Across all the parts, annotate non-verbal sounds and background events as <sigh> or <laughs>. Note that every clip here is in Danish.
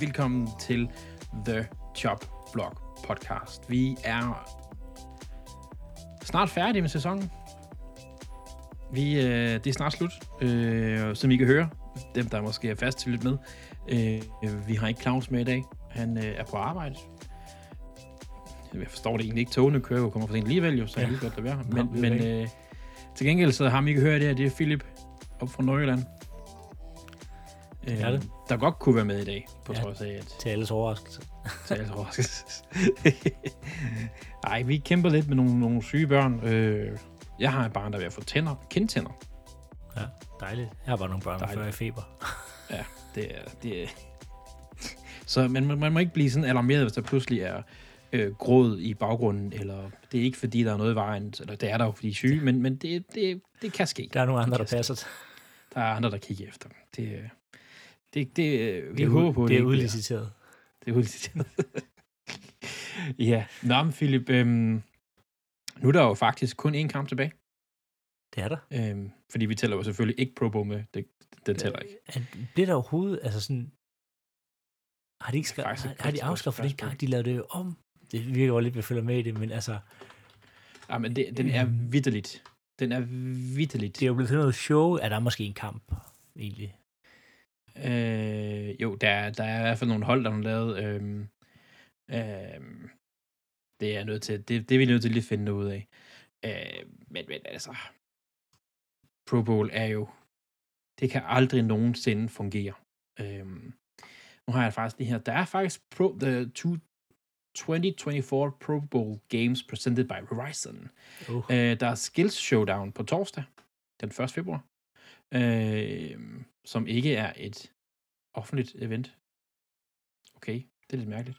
velkommen til The Chop Blog podcast. Vi er snart færdige med sæsonen. Vi, øh, det er snart slut, øh, som I kan høre. Dem, der måske er fast til lidt med. Øh, vi har ikke Claus med i dag. Han øh, er på arbejde. Jeg forstår det egentlig ikke. Togene kører jo kommer for sent alligevel, jo, så ja. jeg kan godt lade være. Men, Nå, men øh, til gengæld så har vi ikke hørt det her. Det er Philip op fra Nordjylland. Øh, er det. Der godt kunne være med i dag, på Ja. trods af, at Til alles overraskelse. <laughs> til alles overraskelse. <laughs> Nej, vi kæmper lidt med nogle, nogle syge børn. Øh, jeg har et barn, der er ved at få tænder, kindtænder. Ja, dejligt. Jeg har bare nogle børn, der i feber. <laughs> Ja, det er... Det er. Så man, man, man må ikke blive sådan alarmeret, hvis der pludselig er øh, gråd i baggrunden, eller det er ikke fordi, der er noget i vejen, eller det er der jo, fordi de er syge, men, men det, det, det kan ske. Der er nogle andre, der Det passer. Der er andre, der kigger efter dem. Det, øh, det, det, øh, vi Det er, håber på, det er ikke bliver- udliciteret. <laughs> Det er udliciteret. <laughs> ja, Nå, men Philip, øhm, nu er der jo faktisk kun én kamp tilbage. Det er der. Øhm, fordi vi tæller jo selvfølgelig ikke Pro Bowl med. Det, den tæller ikke. Er- Bliver der overhovedet, altså sådan... Har de, ikke skrevet, har, har de afskaffet det spørgsmål. gang, de lavede det jo om? Det virker jo lidt, vi følger med i det, men altså, Ja, men det, den er Mm. vidderligt. Den er vidderligt. det er jo blevet til noget show, at der er måske en kamp, egentlig. Øh, jo, der, er- der er i hvert fald nogle hold, der har lavet. Øhm, øhm, det er nødt til, det, det er vi nødt til lige at finde ud af. Øh, men, men altså, Pro Bowl er jo, det kan aldrig nogensinde fungere. Øhm, nu har jeg faktisk det her. Der er faktisk Pro, the two, 2024 Pro Bowl Games presented by Verizon. Oh. Øh, der er Skills Showdown på torsdag, den 1. februar, øh, som ikke er et offentligt event. Okay, det er lidt mærkeligt.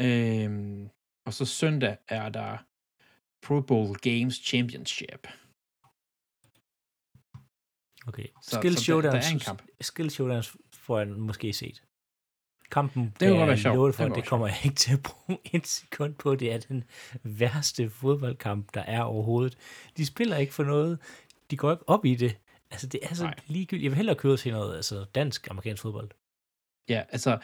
Øh, og så søndag er der Pro Bowl Games Championship. Okay. Så- Skill så der- Showdowns, der er en kamp. Skill Showdowns får jeg måske set. Kampen, Det kan godt være sjovt. Det for, det være kommer jeg ikke til at bruge <laughs> et sekund på. Det er den værste fodboldkamp, der er overhovedet. De spiller ikke for noget. De går ikke op i det. Altså, det er så Nej. ligegyldigt. Jeg vil hellere køre til noget altså, dansk-amerikansk fodbold. Ja, altså,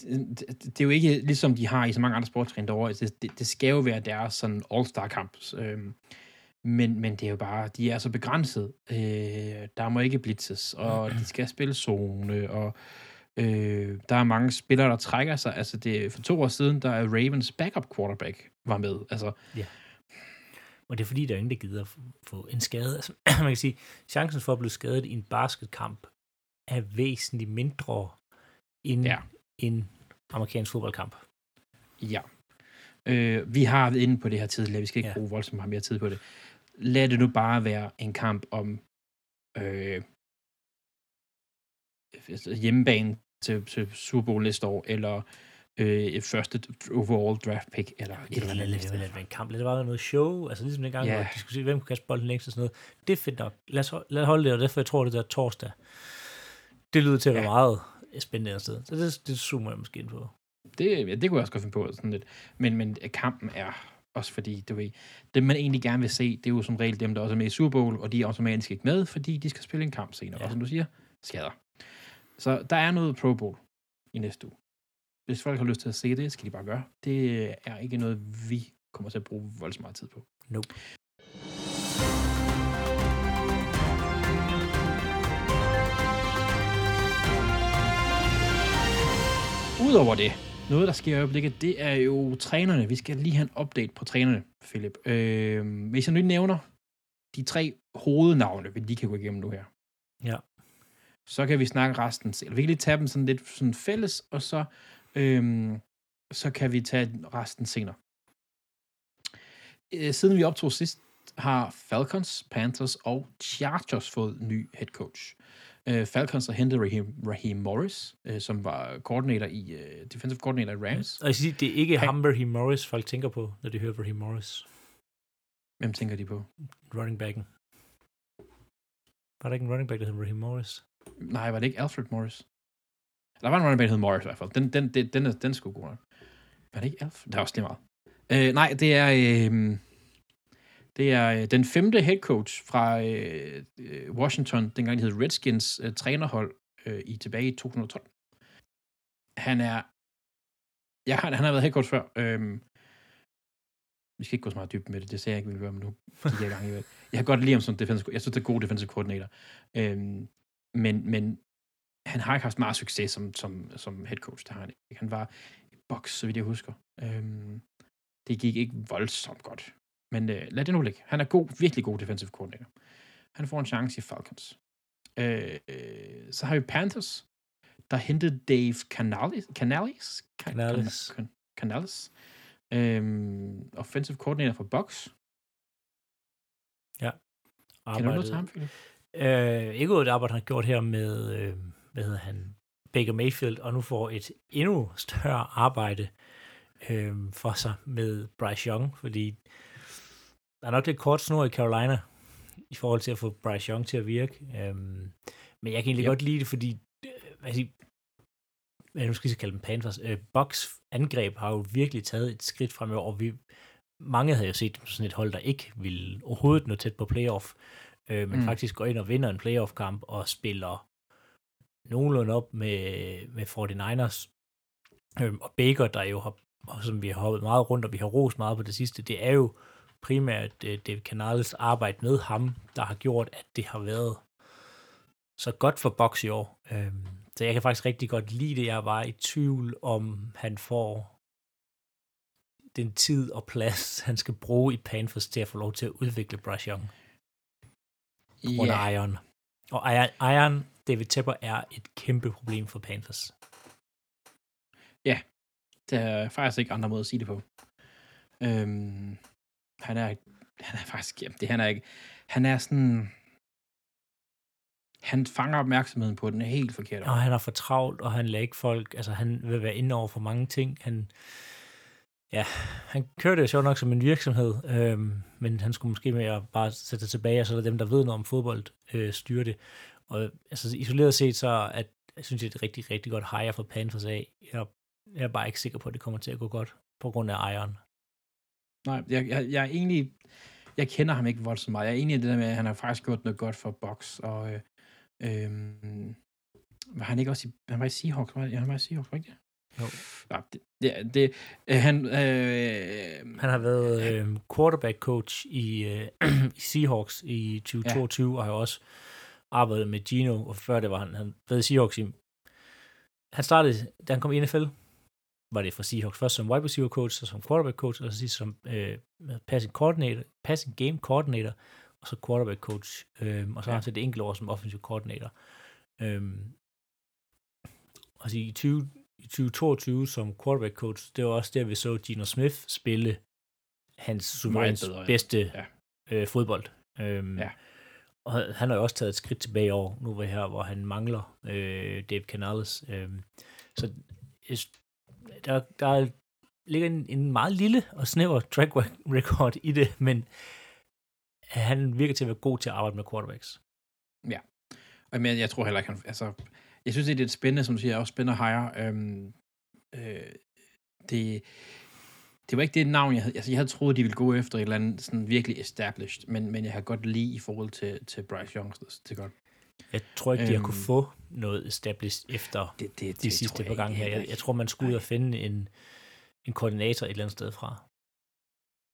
det, det, det er jo ikke ligesom de har i så mange andre sportsgrene derovre. Altså, Det, det, det skal jo være deres sådan all-star-kamp. Øhm, men, men det er jo bare, de er så begrænset. Øh, der må ikke blitzes, og <clears throat> de skal spille zone, og øh, der er mange spillere, der trækker sig. Altså, det, for to år siden, der er Ravens backup quarterback var med. Altså, Og det er fordi, der er ingen, der gider få en skade. Altså, <clears throat> man kan sige, chancen for at blive skadet i en basketkamp er væsentligt mindre end Ja. en amerikansk fodboldkamp. Ja. Øh, vi har været inde på det her tidligere. Vi skal ikke. Ja. bruge voldsomt meget mere tid på det. Lad det nu bare være en kamp om øh, hjemmebane til, til Super Bowl næste år, eller øh, første overall draft pick, eller et eller andet. Det være en kamp. Det være noget show. Altså ligesom dengang, Ja. yeah. hvor de skulle se, hvem kunne kaste bolden længst og sådan noget. Det er fedt nok. Lad os, lad os holde det, og derfor jeg tror, det der torsdag, det lyder til at være Ja. meget spændende et sted. Så det, det zoomer jeg måske ind på. Det, ja, det kunne jeg også godt finde på. Sådan lidt. Men, men kampen er også fordi, du ved, det man egentlig gerne vil se, det er jo som regel dem, der også er med i Super Bowl, og de er automatisk ikke med, fordi de skal spille en kamp senere. Ja. Ja. Og som du siger, skader. Så der er noget Pro Bowl i næste uge. Hvis folk har lyst til at se det, skal de bare gøre. Det er ikke noget, vi kommer til at bruge voldsomt meget tid på. Nope. Udover det, noget, der sker i øjeblikket, det er jo trænerne. Vi skal lige have en update på trænerne, Philip. Øh, hvis jeg nu nævner de tre hovednavne, vi lige kan gå igennem nu her. Ja. Så kan vi snakke resten. Eller vi kan lige tage dem sådan lidt sådan fælles, og så, øhm, så kan vi tage resten senere. Øh, siden vi optog sidst, har Falcons, Panthers og Chargers fået ny head coach. Øh, Falcons har hentet Raheem, Raheem Morris, øh, som var coordinator i, øh, defensive coordinator i Rams. Og jeg skal sige, det er ikke Han- ham, Raheem Morris, folk tænker på, når de hører Raheem Morris. Hvem tænker de på? Running backen. Var der ikke en running back, der hed Raheem Morris? Nej, var det ikke Alfred Morris? Der var en running back, der hed Morris i hvert fald. Den, den, den, den, er, den er sgu god nok. Var det ikke Alf? Det er også lige meget. Øh, nej, det er... Øh, det er øh, den femte head coach fra øh, øh Washington, dengang det hed Redskins øh, trænerhold øh, i tilbage i 2012. han er... Ja, han, han har været head coach før. Øh, vi skal ikke gå så meget dybt med det, det ser jeg ikke, vi vil gøre, men nu gik jeg i gang i Jeg kan godt lide ham som defensive Jeg synes, det er god defensive koordinator. Øhm, men, men han har ikke haft meget succes som, som, som head coach. Det har han ikke. Han var i boks, så vidt jeg husker. Øhm, det gik ikke voldsomt godt. Men øh, lad det nu ligge. Han er god, virkelig god defensive coordinator. Han får en chance i Falcons. Øh, øh, så har vi Panthers, der hentede Dave Canales. Canales? Canales. Canales. Øhm, offensive coordinator for Box. Ja. Arbejdet. Kan du noget til ham, Philip? Øh, ikke ud af det arbejde, han har gjort her med, øh, hvad hedder han, Baker Mayfield, og nu får et endnu større arbejde øh, for sig med Bryce Young, fordi der er nok lidt kort snor i Carolina i forhold til at få Bryce Young til at virke. Øh, men jeg kan egentlig yep. godt lide det, fordi øh, hvad siger, hvad nu skal jeg kalde dem Panthers, øh, Bucks angreb har jo virkelig taget et skridt fremover, og vi, mange havde jo set sådan et hold, der ikke ville overhovedet nå tæt på playoff, øh, men mm. faktisk går ind og vinder en playoff-kamp og spiller nogenlunde op med, med 49ers. Øh, og Baker, der jo har, som vi har hoppet meget rundt, og vi har rost meget på det sidste, det er jo primært øh, David Canales arbejde med ham, der har gjort, at det har været så godt for Box i år. Øh, så jeg kan faktisk rigtig godt lide det. Jeg var i tvivl om, han får den tid og plads, <laughs> han skal bruge i Panthers til at få lov til at udvikle Bryce Young. Under yeah. Iron. Og Iron, David Tepper, er et kæmpe problem for Panthers. Ja, der er faktisk ikke andre måder at sige det på. Øhm, han er, han er faktisk, jamen, det han er ikke, han er sådan, han fanger opmærksomheden på den helt forkert. Og han er for travlt, og han lader ikke folk, altså han vil være inde over for mange ting. Han, ja, han kører det jo nok som en virksomhed, øhm, men han skulle måske mere bare sætte sig tilbage, og så er dem, der ved noget om fodbold, øh, styre det. Og altså isoleret set, så at, jeg synes, det er et rigtig, rigtig godt hire for Panthers af. Jeg, jeg er bare ikke sikker på, at det kommer til at gå godt, på grund af ejeren. Nej, jeg, jeg, jeg er egentlig, jeg kender ham ikke voldsomt meget. Jeg er enig i det der med, at han har faktisk gjort noget godt for Box, og øh, Øhm, var han ikke også i, han var i Seahawks, var, ja, han var i Seahawks, var ikke det? Jo. Ja, det, det, det øh, han, øh, han har været øh, quarterback coach i, øh, <clears throat> i Seahawks i 2022, ja. og har også arbejdet med Gino, og før det var han, han i Seahawks i, han startede, da han kom i NFL, var det for Seahawks først som wide receiver coach, så som quarterback coach, og så sidst som øh, passing coordinator, passing game coordinator, og så quarterback coach, øhm, og så har han til det enkelte år som offensive coordinator. Øhm, altså i, 20, i 2022 som quarterback coach, det var også der, vi så Gino Smith spille hans suverænt bedste ja. øh, fodbold. Øhm, ja. Og han har jo også taget et skridt tilbage i år, nu var her, hvor han mangler øh, Dave Canales. Øh, så der, der ligger en, en meget lille og snæver track record i det, men han virker til at være god til at arbejde med quarterbacks. Ja, men jeg tror heller ikke, han, altså, jeg synes, det er lidt spændende, som du siger, også spændende hire. Øhm, øh, det, det var ikke det navn, jeg havde, altså jeg havde troet, de ville gå efter et eller andet sådan virkelig established, men, men jeg har godt lige i forhold til, til Bryce Young, det er godt. Jeg tror ikke, de øhm, har kunne få noget established efter det, det, det, de sidste par gange her. Jeg, jeg tror, man skulle ud og finde en, en koordinator et eller andet sted fra.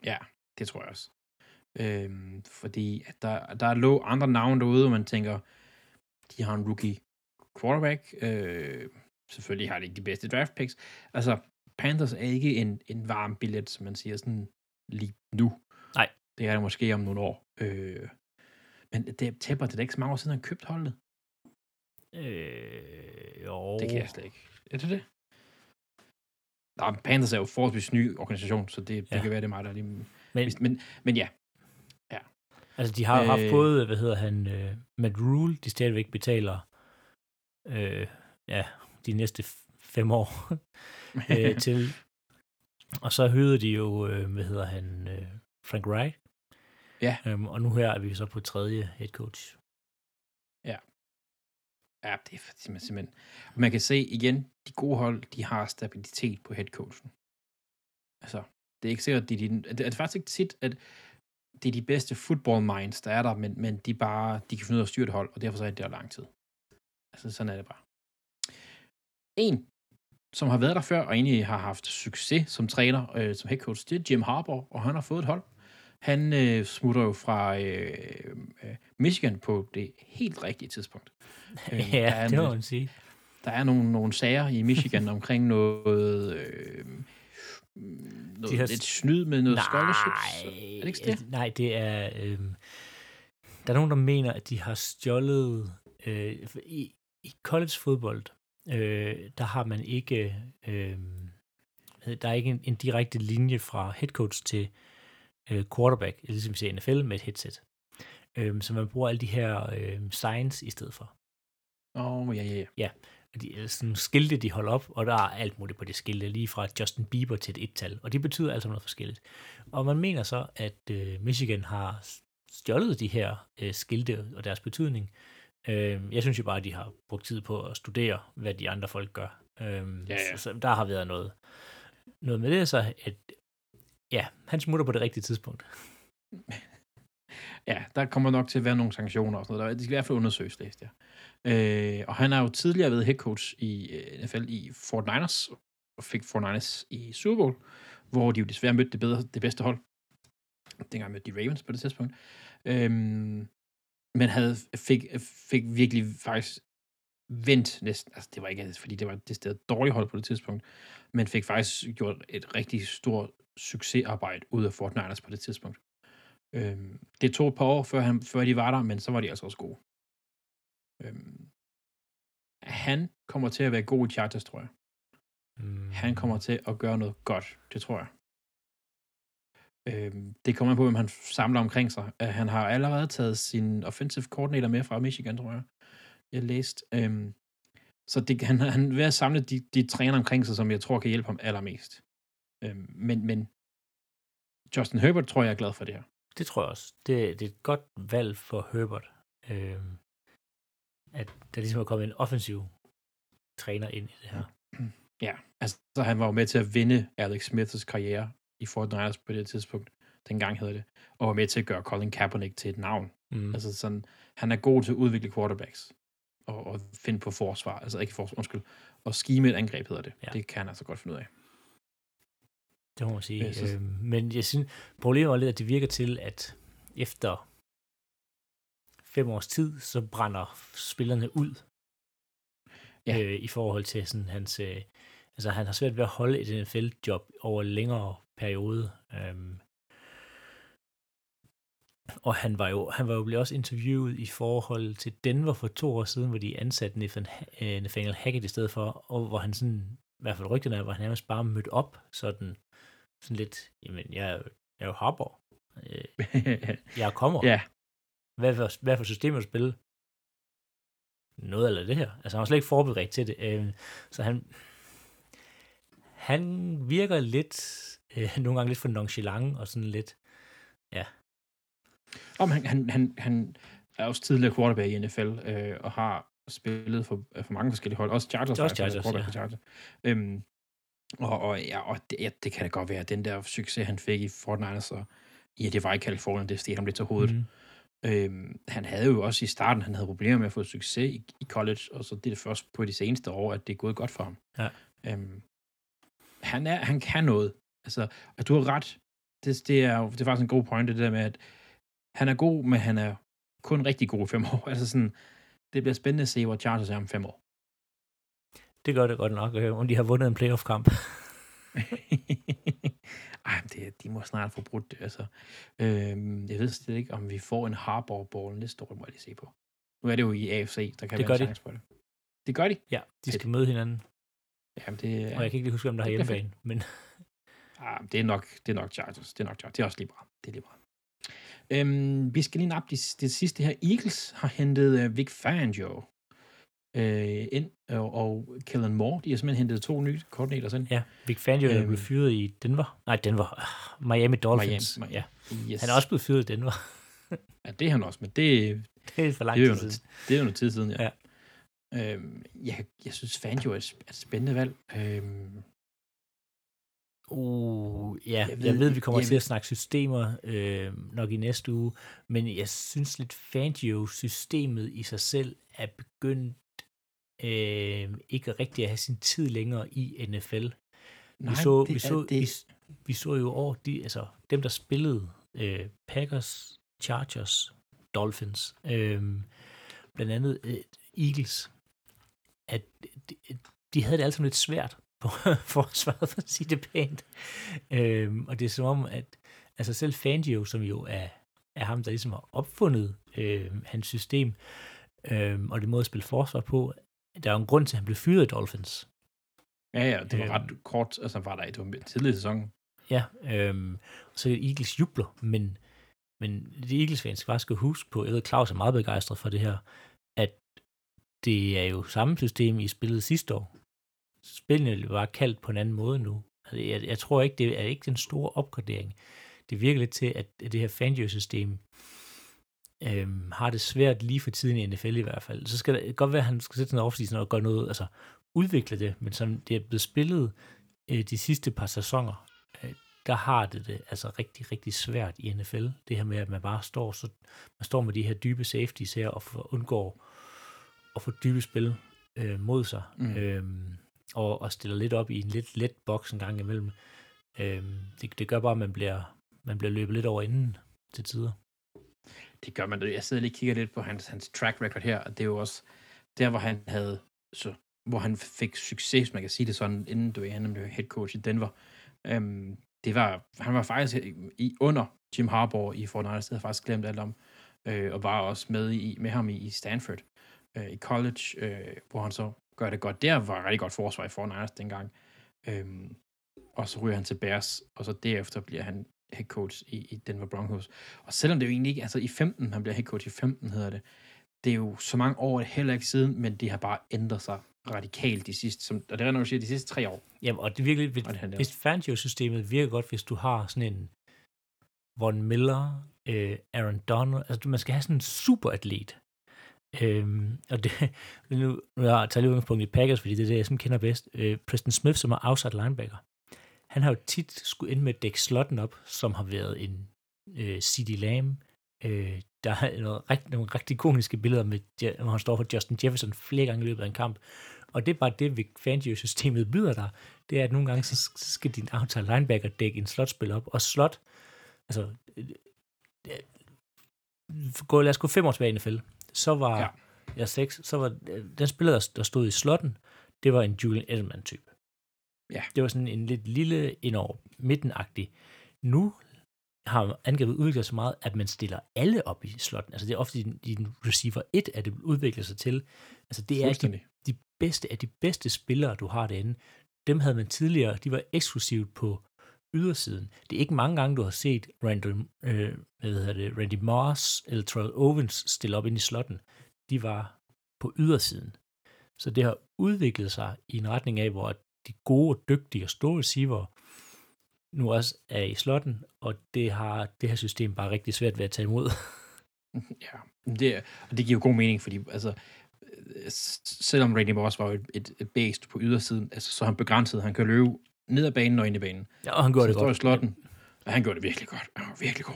Ja, det tror jeg også. Øhm, fordi at der, der lå andre navne derude, og man tænker, de har en rookie quarterback. Øh, selvfølgelig har de ikke de bedste draft picks. Altså, Panthers er ikke en, en varm billet, som man siger sådan lige nu. Nej. Det er det måske om nogle år. Øh, men det tæpper det er ikke så mange år siden, han købt holdet. Øh, jo. Det kan jeg slet ikke. Er det det? Nå, Panthers er jo forholdsvis ny organisation, så det, ja. det kan være, det er mig, der lige... Men, men, men ja, Altså, de har øh, haft både, hvad hedder han, uh, Matt Rule, de stadigvæk betaler, øh, ja, de næste fem år <laughs> øh, til. Og så høvede de jo, øh, hvad hedder han, øh, Frank Wright. Ja. Øhm, og nu her er vi så på tredje head coach. Ja. Ja, det er simpelthen... Man kan se igen, de gode hold, de har stabilitet på head coachen. Altså, det er ikke sikkert, at de, de, det er faktisk ikke tit, at det er de bedste football minds, der er der, men, men de bare, de kan finde ud af at styre et hold, og derfor så er det der lang tid. Altså, sådan er det bare. En, som har været der før, og egentlig har haft succes som træner, øh, som head coach, det er Jim Harbour, og han har fået et hold. Han øh, smutter jo fra øh, øh, Michigan på det helt rigtige tidspunkt. <laughs> Øh, ja, det må man sige. Der er nogle, nogle sager i Michigan <laughs> omkring noget... Øh, noget de har... lidt snyd med noget nej, scholarships. Er det ikke det? Nej, det er... Øh, der er nogen, der mener, at de har stjålet... Øh, i, I college fodbold, øh, der har man ikke... Øh, der er ikke en, en direkte linje fra head coach til øh, quarterback, ligesom vi ser i NFL med et headset. Øh, så man bruger alle de her øh, signs i stedet for. Åh, oh, ja, ja, ja. Ja, de, sådan skilte, de holder op, og der er alt muligt på det skilte, lige fra Justin Bieber til et et-tal, og det betyder altså noget forskelligt. Og man mener så, at øh, Michigan har stjålet de her øh, skilte og deres betydning. Øh, jeg synes jo bare, at de har brugt tid på at studere, hvad de andre folk gør. Øh, ja, ja. Så, så der har været noget, noget med det, så at, ja, han smutter på det rigtige tidspunkt. Ja, der kommer nok til at være nogle sanktioner og sådan noget. Det skal i hvert fald undersøges, læste jeg. Øh, og han har jo tidligere været head coach i øh, NFL i Fort Niners, og fik Fort Niners i Super Bowl, hvor de jo desværre mødte det, bedre, det bedste hold. Dengang mødte de Ravens på det tidspunkt. Øhm, men havde, fik, fik virkelig faktisk vendt næsten, altså det var ikke, fordi det var det sted dårligt hold på det tidspunkt, men fik faktisk gjort et rigtig stort succesarbejde ud af Fort Niners på det tidspunkt. Øhm, det tog et par år, før, han, før de var der, men så var de altså også gode. Øhm, han kommer til at være god i Chargers, tror jeg. Mm. Han kommer til at gøre noget godt, det tror jeg. Øhm, det kommer an på, hvem han samler omkring sig. Uh, han har allerede taget sin offensive coordinator med fra Michigan, tror jeg. Jeg læste. Øhm, så det, han, han vil at samle de, de træner omkring sig, som jeg tror kan hjælpe ham allermest. Øhm, men, men Justin Herbert tror jeg er glad for det her. Det tror jeg også. Det, det er et godt valg for Herbert. Øhm, at der ligesom er kommet en offensiv træner ind i det her. Ja, altså så han var jo med til at vinde Alex Smiths karriere i Fort Niners på det tidspunkt, dengang hedder det, og var med til at gøre Colin Kaepernick til et navn. Mm. Altså sådan, han er god til at udvikle quarterbacks og, og finde på forsvar, altså ikke forsvar, undskyld, og skime et angreb hedder det. Ja. Det kan han altså godt finde ud af. Det må man sige. Ja, øh, men jeg synes, problemet er lidt, at det virker til, at efter fem års tid, så brænder spillerne ud ja. øh, i forhold til sådan hans... Øh, altså, han har svært ved at holde et NFL-job over længere periode. Øhm, og han var jo, han var jo blevet også interviewet i forhold til Denver for to år siden, hvor de ansatte øh, Nathaniel Hackett i stedet for, og hvor han sådan, i hvert fald rygterne af, hvor han nærmest bare mødte op, sådan, sådan lidt, jamen, jeg, jeg er jo hopper. Øh, jeg kommer. <laughs> ja. Hvad for, hvad for system du spille? Noget eller det her. Altså, han var slet ikke forberedt til det. Øh, så han, han virker lidt, øh, <laughs> nogle gange lidt for nonchalant og sådan lidt, ja. Om han, han, han, han er også tidligere quarterback i NFL, øh, og har spillet for, for mange forskellige hold. Også Chargers. Også Chargers, ja. Chargers. Øhm, og, og, ja, og det, ja, det kan da godt være, den der succes, han fik i Fortnite, og ja, det var i Kalifornien, det steg ham lidt til hovedet. Mm. Øhm, han havde jo også i starten, han havde problemer med at få succes i, i college, og så det er det først på de seneste år, at det er gået godt for ham. Ja. Øhm, han, er, han kan noget. Altså, og du har ret. Det, det, er, det er faktisk en god point, det der med, at han er god, men han er kun rigtig god i fem år. <laughs> Altså sådan, det bliver spændende at se, hvor Chargers er om fem år. Det gør det godt nok, øh, om de har vundet en playoff-kamp. <laughs> Ej, det, de må snart få brudt det. Altså, øhm, jeg ved slet ikke, om vi får en Harbour-ball næste år, må jeg lige se på. Nu er det jo i AFC, der kan det være en chance de. for det. Det gør de? Ja, de skal møde hinanden. Jamen, det, og jeg kan ikke lige huske, om der har hjemmebane, men... ah, det, er nok, det er nok Chargers. Det er nok Chargers. Det er også lige bra. Det er lige bra. Øhm, vi skal lige nappe det, det sidste her. Eagles har hentet uh, Vic Fangio øh, ind, og, og Kellen Moore, de har simpelthen hentet to nye koordinater ind. Ja, Vic Fangio øhm, er blevet fyret i Denver. Nej, Denver. Uh, Miami Dolphins. Miami. Ja. Yes. Han er også blevet fyret i Denver. <laughs> ja, det er han også, men det, det er for lang tid siden. Noget, det er jo noget tid siden, ja. ja. Øhm, jeg, jeg synes, Fangio er et spændende valg. Øhm, Uh, ja, jeg ved, jeg ved vi kommer jamen, til at snakke systemer øh, nok i næste uge, men jeg synes lidt Fangio-systemet i sig selv er begyndt øh, ikke rigtig at have sin tid længere i NFL. Nej, vi, så, det vi, så, det. vi, vi så jo over de, altså, dem, der spillede øh, Packers, Chargers, Dolphins, øh, blandt andet øh, Eagles, at de, de havde det altid lidt svært på <laughs> forsvaret, for at sige det pænt. Øh, og det er som om, at altså selv Fangio, som jo er, er ham, der ligesom har opfundet øh, hans system, øh, og det måde at spille forsvar på, der er jo en grund til, at han blev fyret i Dolphins. Ja, ja, det var Øhm. ret kort, altså var der i den tidlige sæson. Ja, øhm, så Eagles jubler, men, men de Eagles fans skal bare skal huske på, jeg ved, Claus er meget begejstret for det her, at det er jo samme system, I spillede sidste år. Spillene var kaldt på en anden måde nu. Altså, jeg, jeg tror ikke, det er ikke den store opgradering. Det virker lidt til, at det her Fangio-system øhm, har det svært lige for tiden i NFL i hvert fald. Så skal det godt være, at han skal sætte sådan offseason og gøre noget, altså udvikle det, men som det er blevet spillet øh, de sidste par sæsoner, øh, der har det det altså rigtig, rigtig svært i NFL. Det her med, at man bare står, så, man står med de her dybe safeties her og for, undgår at få dybe spil øh, mod sig. Mm. Øhm, og, og stiller lidt op i en lidt let boks en gang imellem. Øhm, det, det gør bare, at man bliver, man bliver løbet lidt over inden til tider. Det gør man. Jeg sidder lige og kigger lidt på hans, hans track record her, og det er jo også der, hvor han havde, så, hvor han fik succes, hvis man kan sige det sådan, inden du han blev head coach i Denver. Øhm, det var, han var faktisk i, under Jim Harbaugh i Fortnite, havde faktisk glemt alt om, øh, og var også med, i, med ham i, i Stanford øh, i college, øh, hvor han så gør det godt. Der var rigtig godt forsvar i Fortnite dengang. Øhm, og så ryger han til Bears, og så derefter bliver han head coach i, i Denver Broncos. Og selvom det jo egentlig ikke, altså i 15, han bliver head coach i 15 hedder det, det er jo så mange år heller ikke siden, men det har bare ændret sig radikalt de sidste, som, og det er, når du siger, de sidste tre år. Jamen, og det virkelig, hvis, det hvis Fangio-systemet virker godt, hvis du har sådan en Von Miller, øh, Aaron Donald, altså du- man skal have sådan en superatlet. Øhm, og <laughs> det, nu, nu har jeg taget udgangspunkt i Packers, fordi det er det, jeg sådan kender bedst. Øh, Preston Smith, som er outside linebacker, han har jo tit skulle ind med at dække slotten op, som har været en øh, C.D. Lamb. Øh, der er noget, rigt, nogle rigtig ikoniske billeder, med, hvor han står for Justin Jefferson flere gange i løbet af en kamp. Og det er bare det, vi Fangio-systemet <laughs> byder dig. Det er, at nogle gange, så så skal din outside linebacker dække en slotspil op. Og slot, altså, øh, øh, gå, lad os gå fem år tilbage i NFL. Så var, Ja. ja seks, så var øh, den spiller, der- der stod i slotten, det var en Julian Edelman-type. Ja. Det var sådan en lidt lille indover midten-agtig. Nu har angrebet udviklet sig så meget, at man stiller alle op i slotten. Altså det er ofte din, din receiver 1, at det udvikler sig til. Altså det er de, de bedste af de bedste spillere, du har derinde. Dem havde man tidligere, de var eksklusivt på ydersiden. Det er ikke mange gange, du har set Randy, øh, hvad hedder det, Randy Moss eller Troy Owens stille op ind i slotten. De var på ydersiden. Så det har udviklet sig i en retning af, hvor de gode, dygtige og store receiver nu også er i slotten, og det har det her system bare rigtig svært ved at tage imod. <laughs> Ja, det, og det giver jo god mening, fordi altså, selvom Randy Moss var et, et, et based på ydersiden, altså, så han begrænset. Han kan løbe ned ad banen og ind i banen. Ja, og han Så gjorde det står i godt. slotten, og han gjorde det virkelig godt. Han var virkelig god.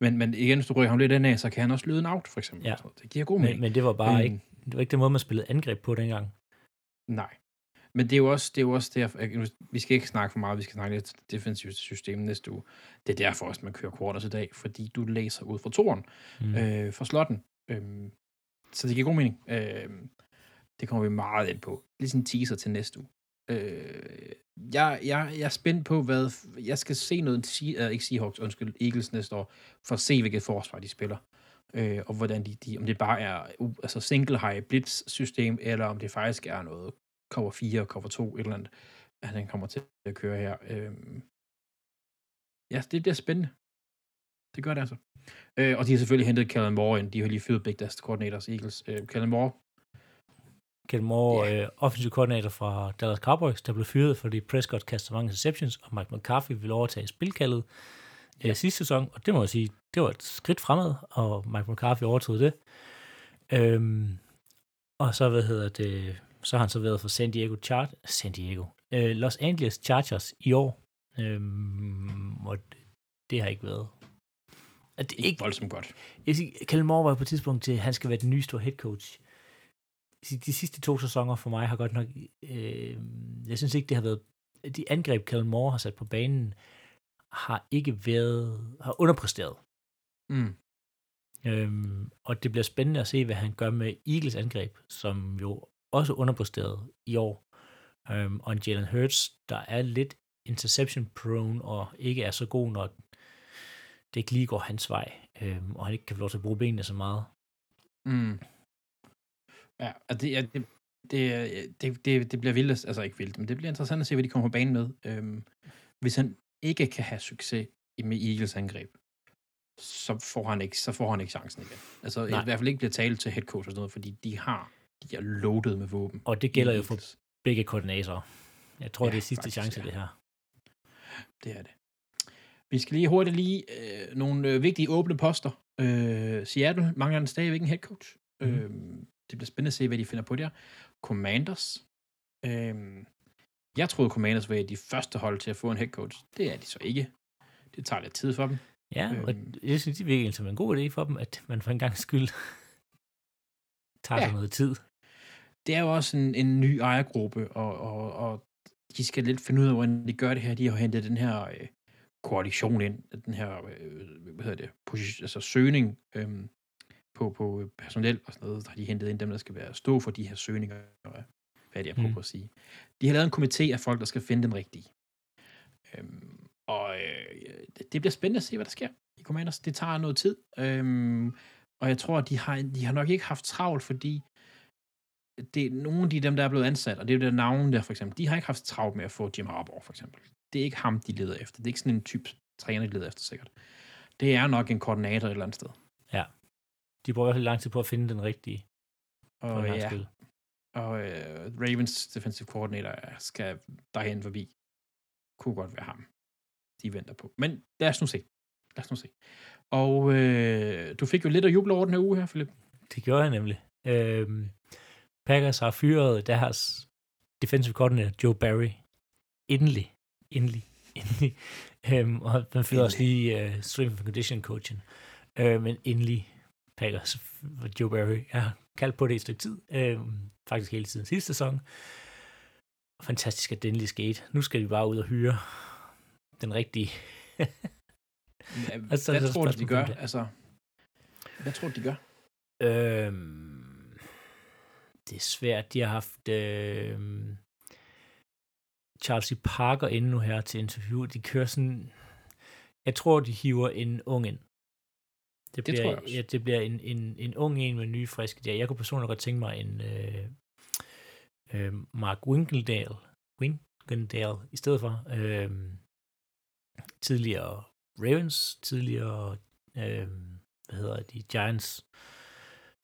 Men, men igen, hvis du ryger ham lidt ind af, så kan han også lyde en out, for eksempel. Ja. Så det giver god mening. Men, men det var bare Men- ikke, det var ikke den måde, man spillede angreb på dengang. Nej. Men det er jo også, det er jo også derfor, jeg- vi skal ikke snakke for meget, vi skal snakke lidt defensivt system næste uge. Det er derfor også, man kører quarters i dag, fordi du læser ud fra toren, Mm. øh, fra slotten. Øhm, så det giver god mening. Øhm, det kommer vi meget ind på. Lige sådan en teaser til næste uge. Øh, jeg, jeg, jeg er spændt på, hvad... Jeg skal se noget, Se- uh, øh, ikke Seahawks, undskyld, Eagles næste år, for at se, hvilket forsvar de spiller. Øh, og hvordan de, de, om det bare er uh, altså single high blitz system, eller om det faktisk er noget cover 4 og cover 2, et eller andet, at den kommer til at køre her. Øh, ja, det bliver spændende. Det gør det altså. Øh, og de har selvfølgelig hentet Kellen Moore ind. De har lige fyret begge deres koordinators Eagles. Øh, Kellen Moore, Kellen Moore, yeah. øh, offensiv koordinator fra Dallas Cowboys, der blev fyret, fordi Prescott kaster mange interceptions, og Mike McCarthy ville overtage spilkaldet øh, sidste sæson, og det må jeg sige, det var et skridt fremad, og Mike McCarthy overtog det. Øhm, og så, hvad hedder det, så har han så været for San Diego Char San Diego, øh, Los Angeles Chargers i år, øhm, og det, det har ikke været at det ikke ikke, voldsomt godt. jeg siger, Kellen Moore var på et tidspunkt til, at han skal være den nye store head coach. De, sidste to sæsoner for mig har godt nok, øh, jeg synes ikke, det har været, de angreb, Kellen Moore har sat på banen, har ikke været, har underpræsteret. Mm. Øhm, og det bliver spændende at se, hvad han gør med Eagles angreb, som jo også underpræsteret i år. Øhm, og en Jalen Hurts, der er lidt interception prone og ikke er så god, når det ikke lige går hans vej, øhm, og han ikke kan få lov til at bruge benene så meget. Mm. Ja, og det, det, det, det, det, det bliver vildt, altså ikke vildt, men det bliver interessant at se, hvad de kommer på banen med. Øhm, hvis han ikke kan have succes med Eagles angreb, så får han ikke, så får han ikke chancen igen. Altså Nej. i hvert fald ikke bliver talt til head coach og sådan noget, fordi de har, de er loaded med våben. Og det gælder jo for begge koordinatorer. Jeg tror, ja, det er sidste faktisk, chance, ja. det her. Det er det. Vi skal lige hurtigt lige øh, nogle øh, vigtige åbne poster. Øh, Seattle mangler den stadigvæk en head coach. Mm. Øh, det bliver spændende at se, hvad de finder på der. Commanders. Øh, jeg troede, Commanders var de første hold til at få en head coach. Det er de så ikke. Det tager lidt tid for dem. Ja, og øhm, jeg synes, det virker som en god idé for dem, at man for en gang skyld <laughs> tager ja. noget tid. Det er jo også en, en ny ejergruppe, og, og, og de skal lidt finde ud af, hvordan de gør det her. De har hentet den her øh, koalition ind, den her, øh, hvad hedder det, position, altså søgning øh, på, på personel og sådan noget, der har de hentet ind dem, der skal være stå for de her søgninger, hvad er det, jeg prøver mm. at sige. De har lavet en komité af folk, der skal finde den rigtige. Øhm, og øh, det bliver spændende at se, hvad der sker i Commanders. Det tager noget tid. Øhm, og jeg tror, at de har, de har nok ikke haft travlt, fordi det er nogle af de dem, der er blevet ansat, og det er jo der navn der for eksempel, de har ikke haft travlt med at få Jim Harbaugh for eksempel. Det er ikke ham, de leder efter. Det er ikke sådan en type træner, de leder efter sikkert. Det er nok en koordinator et eller andet sted. Ja. De bruger i hvert fald lang tid på at finde den rigtige. Og ja. Spil. Og uh, Ravens defensive coordinator skal derhen forbi. Kunne godt være ham de venter på. Men lad os nu se. Lad os nu se. Og øh, du fik jo lidt at juble over den her uge her, Philip. Det gjorde jeg nemlig. Øhm, Packers har fyret deres defensive coordinator, Joe Barry. Endelig. Endelig. Endelig. Øhm, og man fyrede også lige uh, strength and condition coachen. Øh, men endelig Packers Joe Barry. Jeg har kaldt på det i et stykke tid. Øhm, faktisk hele tiden sidste sæson. Fantastisk, at det endelig skete. Nu skal vi bare ud og hyre den rigtige. ja, <laughs> altså, hvad tror du, de gør? Altså, hvad tror du, de gør? Øhm, det er svært. De har haft øhm, Charles Parker inde nu her til interview. De kører sådan... Jeg tror, de hiver en ung ind. Det, bliver, det tror jeg også. Ja, det bliver en, en, en ung en med nye, friske der. Jeg kunne personligt godt tænke mig en øh, øh, Mark Winkledale, Winkledale i stedet for. Øh, tidligere Ravens, tidligere, øh, hvad hedder de, Giants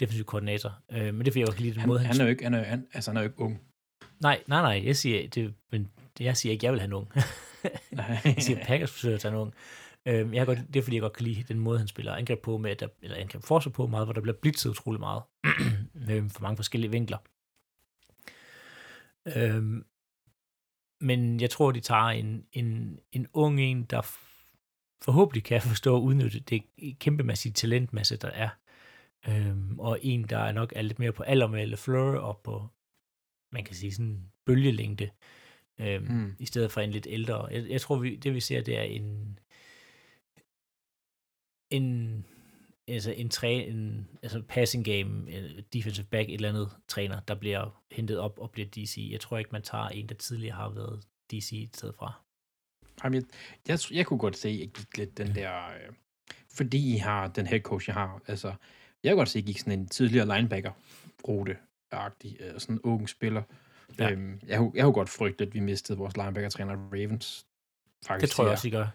defensiv koordinator. Øh, men det er fordi, jeg godt lide den han, måde, han, han er jo ikke, han er, han, altså, han er jo ikke ung. Nej, nej, nej, jeg siger, det, men jeg siger ikke, jeg vil have en ung. <laughs> jeg siger, Packers forsøger at tage en ung. Øh, jeg godt, det er fordi, jeg godt kan lide den måde, han spiller angreb på, med, der, eller angreb forsvar på meget, hvor der bliver blitzet utrolig meget. <clears throat> øh, for mange forskellige vinkler. Øh, men jeg tror, de tager en, en, en ung en, der forhåbentlig kan forstå og udnytte det kæmpemæssige talentmasse, der er. Øhm, og en, der er nok er lidt mere på alder med LeFleur og på, man kan sige sådan bølgelængde, øhm, mm. i stedet for en lidt ældre. Jeg, jeg tror, vi, det vi ser, det er en, en altså en, træ, en altså passing game, defensive back, et eller andet træner, der bliver hentet op og bliver DC. Jeg tror ikke, man tager en, der tidligere har været DC et sted fra. Jamen, jeg, jeg, jeg kunne godt se, at jeg gik lidt den der, øh, fordi I har den head coach, jeg har. Altså, jeg kunne godt se, at I gik sådan en tidligere linebacker-rute, agtig øh, sådan en ung spiller. Ja. Øhm, jeg, jeg kunne godt frygte, at vi mistede vores linebacker-træner Ravens. Faktisk, det tror jeg også, I gør.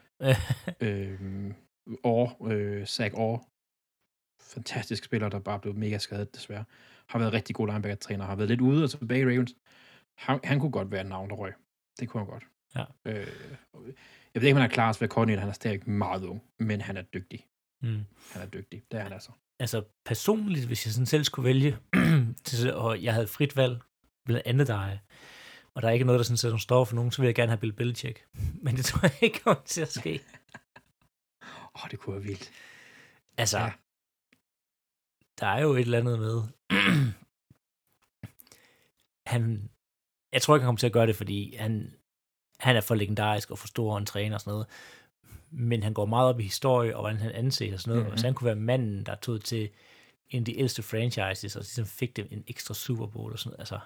øhm, og øh, Zach Orr fantastisk spiller, der bare blev mega skadet desværre. Har været rigtig god linebacker-træner, har været lidt ude og tilbage i Ravens. Han, han kunne godt være en navn, der røg. Det kunne han godt. Ja. Øh, jeg ved ikke, om han er klar til at være Han er stadig meget ung, men han er dygtig. Mm. Han er dygtig. Det er han altså. Altså personligt, hvis jeg sådan selv skulle vælge, <clears throat> og jeg havde frit valg, blandt andet dig, og der er ikke noget, der sådan sætter står for nogen, så vil jeg gerne have Bill Belichick. <laughs> Men det tror jeg ikke kommer til at ske. Åh, oh, det kunne være vildt. Altså, ja der er jo et eller andet med, <clears throat> han, jeg tror ikke, han kommer til at gøre det, fordi han, han er for legendarisk og for stor en træner og sådan noget. Men han går meget op i historie og hvordan han anser og sådan noget. Mm-hmm. Og så han kunne være manden, der tog til en af de ældste franchises, og ligesom fik dem en ekstra Super Bowl og sådan noget. Altså,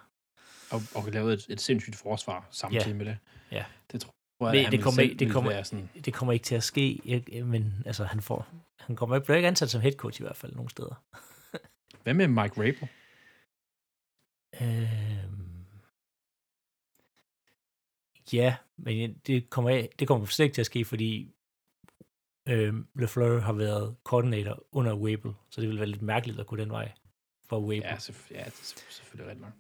Og, og lavede et, et sindssygt forsvar samtidig Ja. med det. Ja. Det tror jeg, Det- ville kommer ikke- det ville kommer- sådan, det kommer ikke til at ske, ikke? men altså, han, får, han kommer ikke, bliver ikke ansat som head coach i hvert fald nogle steder. <laughs> Hvad med Mike Rabel? Øhm, ja, men det kommer, det kommer slet ikke til at ske, fordi øhm, LeFleur har været koordinator under Wable, så det vil være lidt mærkeligt at gå den vej for Wable. Ja, selvf- ja, det er selvf- selvfølgelig rigtigt nok.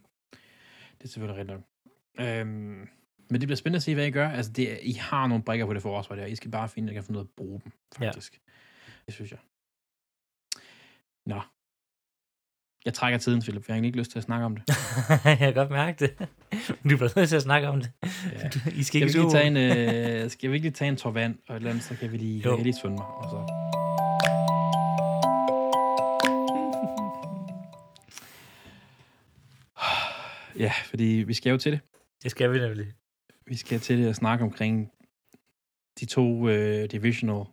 Det er selvfølgelig rigtigt nok. Øhm, men det bliver spændende at se, hvad I gør. Altså, det, er- I har nogle brikker på det forsvar der. I skal bare finde, at I kan finde ud af at bruge dem, faktisk. Ja. Det synes jeg. Nå. Jeg trækker tiden, Philip. Jeg har ikke lyst til at snakke om det. <laughs> jeg kan godt mærke det. <laughs> Du bliver nødt til at snakke om det. Ja. <laughs> Du- I skal Skal ikke vi, lige tage en, øh, skal vi ikke lige tage en tår vand og et eller andet, så kan vi lige, Jo. jeg lige svømme mig. Og så. Ja, fordi vi skal jo til det. Det skal vi nemlig. Vi skal til at snakke omkring de to øh, divisional,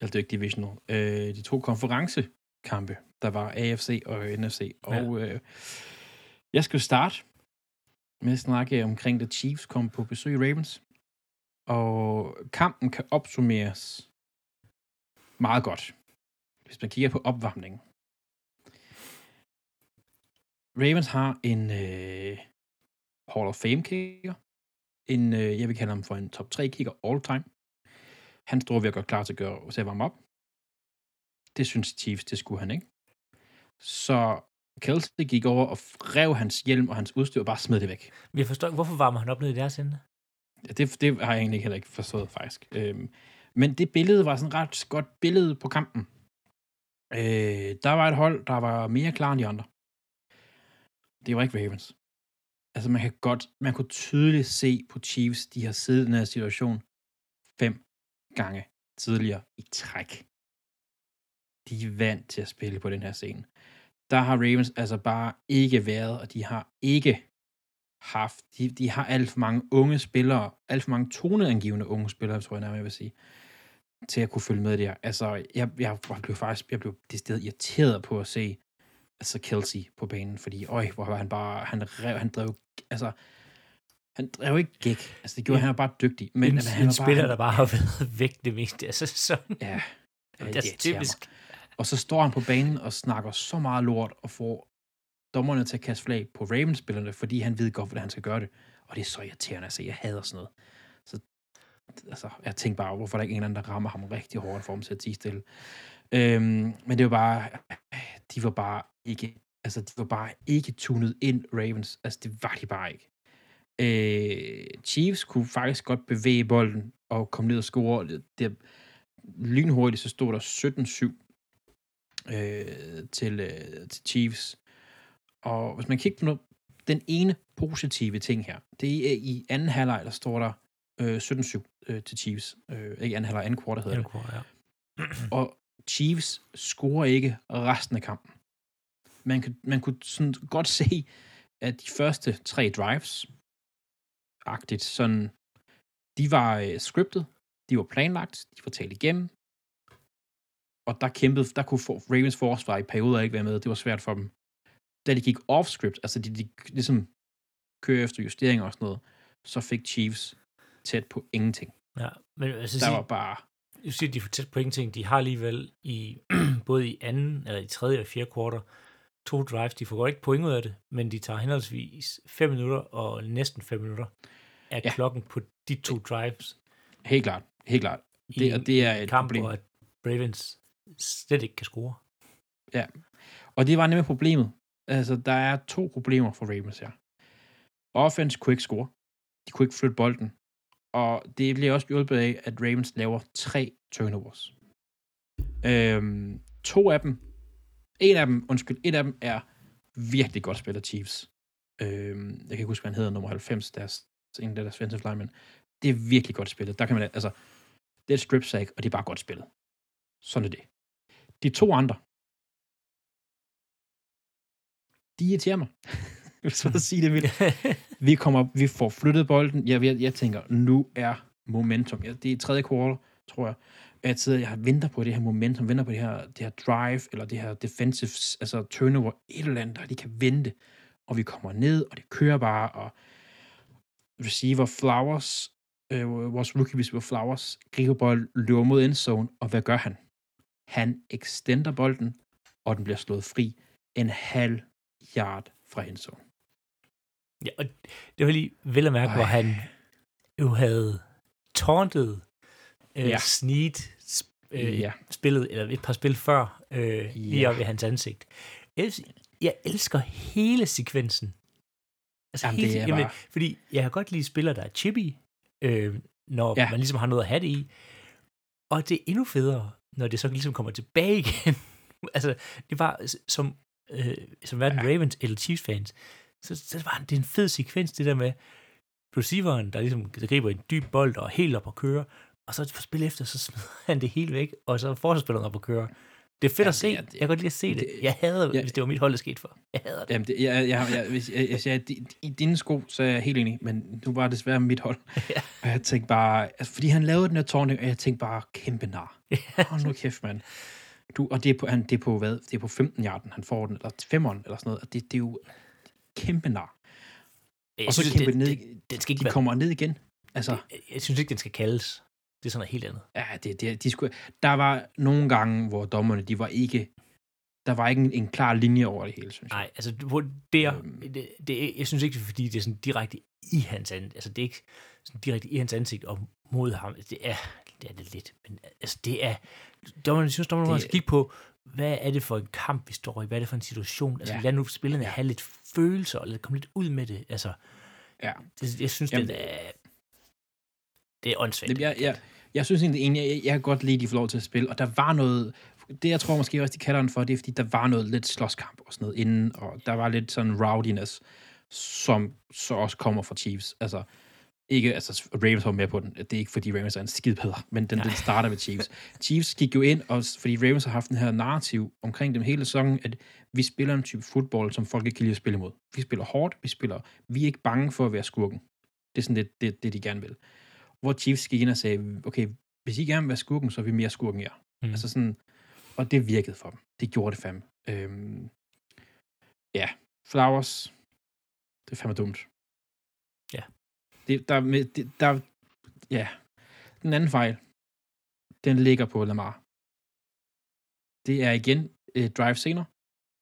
eller det er ikke divisional, øh, de to konferencekampe, der var AFC og NFC. Og øh, jeg skal starte med at snakke omkring, da Chiefs kom på besøg i Ravens. Og kampen kan opsummeres meget godt, hvis man kigger på opvarmningen. Ravens har en øh, Hall of Fame kicker, en, øh, jeg vil kalde ham for en top 3 kicker all time. Han stod ved at gøre klar til at, gøre, til at varme op. Det synes Chiefs, det skulle han ikke. Så Kelsey gik over og rev hans hjelm og hans udstyr og bare smed det væk. Jeg forstår ikke, hvorfor varmer han op ned i deres ende? Ja, det, det har jeg egentlig heller ikke forstået, faktisk. Øhm, men det billede var sådan et ret godt billede på kampen. Øh, der var et hold, der var mere klar end de andre. Det var ikke Ravens. Altså, man kan godt, man kunne tydeligt se på Chiefs, de har siddet i den her situation fem gange tidligere i træk. De er vant til at spille på den her scene. Der har Ravens altså bare ikke været, og de har ikke haft, de, de har alt for mange unge spillere, alt for mange toneangivende unge spillere, tror jeg nærmere, jeg vil sige, til at kunne følge med der. Altså, jeg, jeg blev faktisk, jeg blev decideret irriteret på at se altså Kelsey på banen, fordi, øj, hvor var han bare, han, rev, han drev, altså, han drev ikke gæk. Altså, det gjorde, En- han var bare dygtig. Men, en, men han en spiller, bare, der bare har været væk det meste af sæsonen. Ja, det det er mig. typisk. Og så står han på banen og snakker så meget lort og får dommerne til at kaste flag på Ravens-spillerne, fordi han ved godt, hvordan han skal gøre det. Og det er så irriterende at se. Jeg hader sådan noget. Så altså, jeg tænkte bare, hvorfor er der ikke en eller anden, der rammer ham rigtig hårdt for ham til at tige stille. Øhm, men det var bare, de var bare ikke, altså de var bare ikke tunet ind, Ravens. Altså det var de bare ikke. Øh, Chiefs kunne faktisk godt bevæge bolden og komme ned og score. Det, lynhurtigt, så stod der 17-7 øh, til, øh, til Chiefs. Og hvis man kigger på noget, den ene positive ting her, det er i anden halvleg, der står der øh, 17-7 øh, til Chiefs. Øh, ikke anden halvleg, anden kvartal hedder det. Ja. Og Chiefs scorer ikke resten af kampen. Man, kan, man kunne sådan godt se, at de første tre drives, agtigt sådan, de var øh, scriptet, de var planlagt, de var talt igennem, og der kæmpede, der kunne for, Ravens forsvar i perioder ikke være med, det var svært for dem. Da de gik off-script, altså de, de ligesom kører efter justeringer og sådan noget, så fik Chiefs tæt på ingenting. ja. Men altså, Der sige, var bare, du siger, at de for tæt på ingenting. De har alligevel i, <clears throat> både i anden, eller i tredje og fjerde kvartal, to drives. De får godt ikke point ud af det, men de tager henholdsvis 5 minutter og næsten 5 minutter af Ja. ja. klokken på de to drives. helt klart, helt klart. Det, i og det er et kamp, problem. hvor at Ravens slet ikke kan score. Og det var nemlig problemet. Altså, der er to problemer for Ravens her. Offense kunne ikke score. De kunne ikke flytte bolden. Og det bliver også hjulpet af, at Ravens laver tre turnovers. Øhm, to af dem, en af dem, undskyld, et af dem er virkelig godt spillet Chiefs. Øhm, jeg kan ikke huske, hvad han hedder, nummer 90, deres, en af deres defensive linemen. Det er virkelig godt spillet. Der kan man, altså, det er et strip sack, og det er bare godt spillet. Sådan er det. De to andre, de irriterer mig. <laughs> Hvis man sige det vildt. <laughs> Vi, kommer, vi får flyttet bolden. Jeg, jeg, jeg tænker, nu er momentum. Ja, det er tredje quarter, tror jeg. Jeg sidder, jeg venter på det her momentum, venter på det her, det her drive, eller det her defensive, altså turnover, et eller andet, der de kan vente. Og vi kommer ned, og det kører bare, og receiver Flowers, øh, vores rookie receiver Flowers, griber bolden, løber mod endzone, og hvad gør han? Han extender bolden, og den bliver slået fri en halv yard fra endzone. Ja, og det var lige vel at mærke, Ej. hvor han jo havde tauntet øh, ja. Sneed øh, ja. spillet, eller et par spil før, øh, lige op i hans ansigt. Jeg, elsker hele sekvensen. Altså jamen, hele, det er jamen, bare... Fordi jeg har godt lide spillere, der er chippy, øh, når ja. man ligesom har noget at have det i. Og det er endnu federe, når det så ligesom kommer tilbage <laughs> igen. altså, det var som, øh, som hverken ja. Ravens eller Chiefs fans, så, så var det en fed sekvens, det der med receiveren, der ligesom der griber en dyb bold og helt op og kører, og så for spil efter, så smider <laughs> han det hele væk, og så forsvarsspilleren op og kører. Det er fedt ja, at se. Det, det, jeg kan godt lide at se det. det jeg hader, ja, hvis det var mit hold, der skete for. Jeg hader det. Jamen, det, jeg, jeg, jeg, hvis jeg, jeg, jeg, I dine sko, så er jeg helt enig, men nu var det desværre mit hold. <laughs> ja. Og jeg tænkte bare, altså, fordi han lavede den her tårn, og jeg tænkte bare, kæmpe nar. <laughs> Hold nu kæft, mand. Du, og det er, på, han, det er på hvad? Det er på 15 yarden, han får den, eller 5'eren, eller sådan noget. Og det, det er jo kæmpe nar. Jeg og så synes, kæmpe det, ned, det, det skal ikke de være... kommer ned igen. Altså, jeg, jeg synes ikke, den skal kaldes. Det er sådan noget helt andet. Ja, det, det, de skulle, der var nogle gange, hvor dommerne, de var ikke, der var ikke en, en klar linje over det hele, synes jeg. Nej, altså der, øhm. det, det, jeg synes ikke, det er fordi, det er sådan direkte i hans ansigt, altså det er ikke sådan direkte i hans ansigt og mod ham. Det er, det er det lidt, men altså det er, dommerne synes, dommerne skal kigge på, hvad er det for en kamp, vi står i? Hvad er det for en situation? Altså, ja. lad nu spillerne ja. have lidt følelser, og lad komme lidt ud med det. Altså, ja. det, jeg synes, Jamen, det er, det er åndssvagt. Jeg, jeg, jeg synes egentlig, jeg, jeg, kan godt lide, at de får lov til at spille, og der var noget, det jeg tror måske også, de kalder den for, det er, fordi der var noget lidt slåskamp og sådan noget inden, og der var lidt sådan rowdiness, som så også kommer fra Chiefs. Altså, ikke, altså Ravens var med på den. Det er ikke, fordi Ravens er en skid bedre, men den, den starter med Chiefs. <laughs> Chiefs gik jo ind, og, fordi Ravens har haft den her narrativ omkring dem hele sæsonen, at vi spiller en type fodbold, som folk ikke kan lide at spille imod. Vi spiller hårdt, vi spiller, vi er ikke bange for at være skurken. Det er sådan det, det, det de gerne vil hvor Chiefs gik ind og sagde, okay, hvis I gerne vil være skurken, så er vi mere skurken jer. Mm. Altså sådan, og det virkede for dem. Det gjorde det fandme. Øhm, ja, Flowers, det er fandme dumt. Ja. Det, der, med, det, der, ja. Den anden fejl, den ligger på Lamar. Det er igen et drive senere.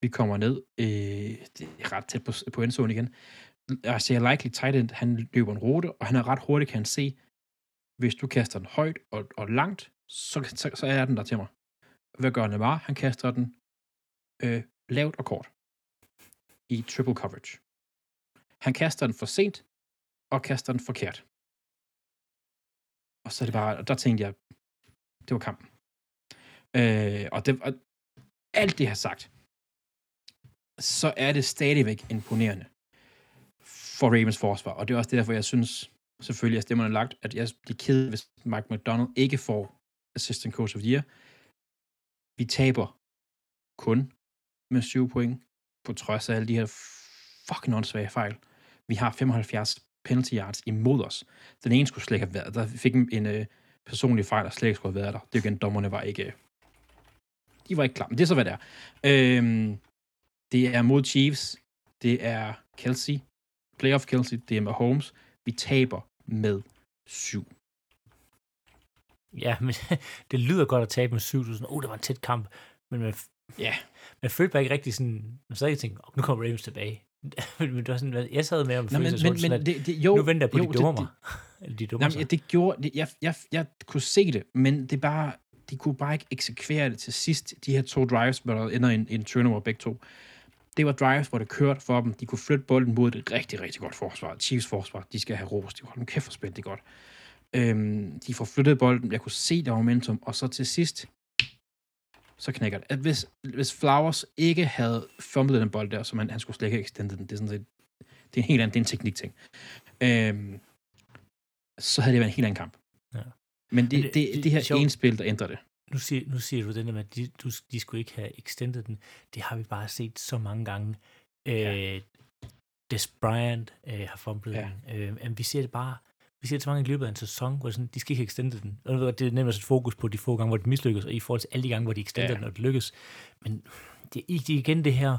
Vi kommer ned. Øh, det er ret tæt på, på endzone igen. Ser likely tight end, han løber en rute, og han er ret hurtigt, kan han se, hvis du kaster den højt og, og langt, så, så, så er den der til mig. Hvad gør Neymar? Han kaster den øh, lavt og kort i triple coverage. Han kaster den for sent og kaster den forkert. Og så er det bare, og der tænkte jeg, det var kampen. Øh, og, det, og alt det har sagt, så er det stadigvæk imponerende for Ravens forsvar. Og det er også derfor, jeg synes, selvfølgelig er stemmerne lagt, at jeg bliver ked, hvis Mike McDonald ikke får Assistant Coach of the Year. Vi taber kun med 7 point, på trods af alle de her fucking åndssvage fejl. Vi har 75 penalty yards imod os. Den ene skulle slet ikke have været der. fik en, en uh, personlig fejl, der slet ikke skulle have været der. Det er igen, dommerne var ikke... Øh, de var ikke klar, men det er så, hvad det er. Øhm, det er mod Chiefs. Det er Kelsey. Playoff Kelsey. Det er Mahomes. Vi taber med 7. Ja, men <laughs> det lyder godt at tabe med 7. Du sådan, oh, det var en tæt kamp. Men man, ja. man følte bare ikke rigtig sådan, man sad ikke tænkte, oh, nu kommer Ravens tilbage. <laughs> men det var sådan, jeg sad med om Nå, men, men, men, sådan, det, det, jo, nu venter jeg på, jo, de dummer det, <laughs> mig. De dummer nej, det gjorde, det, jeg, jeg, jeg kunne se det, men det bare, de kunne bare ikke eksekvere det til sidst, de her to drives, hvor der ender en, en turnover begge to det var drives, hvor det kørte for dem. De kunne flytte bolden mod et rigtig, rigtig godt forsvar. Chiefs forsvar, de skal have ros. De var kæft for spændt det godt. Øhm, de får flyttet bolden. Jeg kunne se der momentum. Og så til sidst, så knækker det. At hvis, hvis Flowers ikke havde fumblet den bold der, så han, han skulle slet ikke have extended den. Det er sådan set, det er en helt anden, det er en teknikting. Øhm, så havde det været en helt anden kamp. Ja. Men det, det, det, det her ene spil, der ændrer det nu siger, nu siger du den der med, at de, du, de skulle ikke have extended den. Det har vi bare set så mange gange. Ja. Øh, Des Bryant øh, har fumblet Ja. ja. den. Øh, vi ser det bare, vi ser det så mange i løbet af en sæson, hvor sådan, de skal ikke extende den. Og det er nemlig også et fokus på de få gange, hvor det mislykkes, og i forhold til alle de gange, hvor de extender Ja. ja. den, og det lykkes. Men det er igen det her,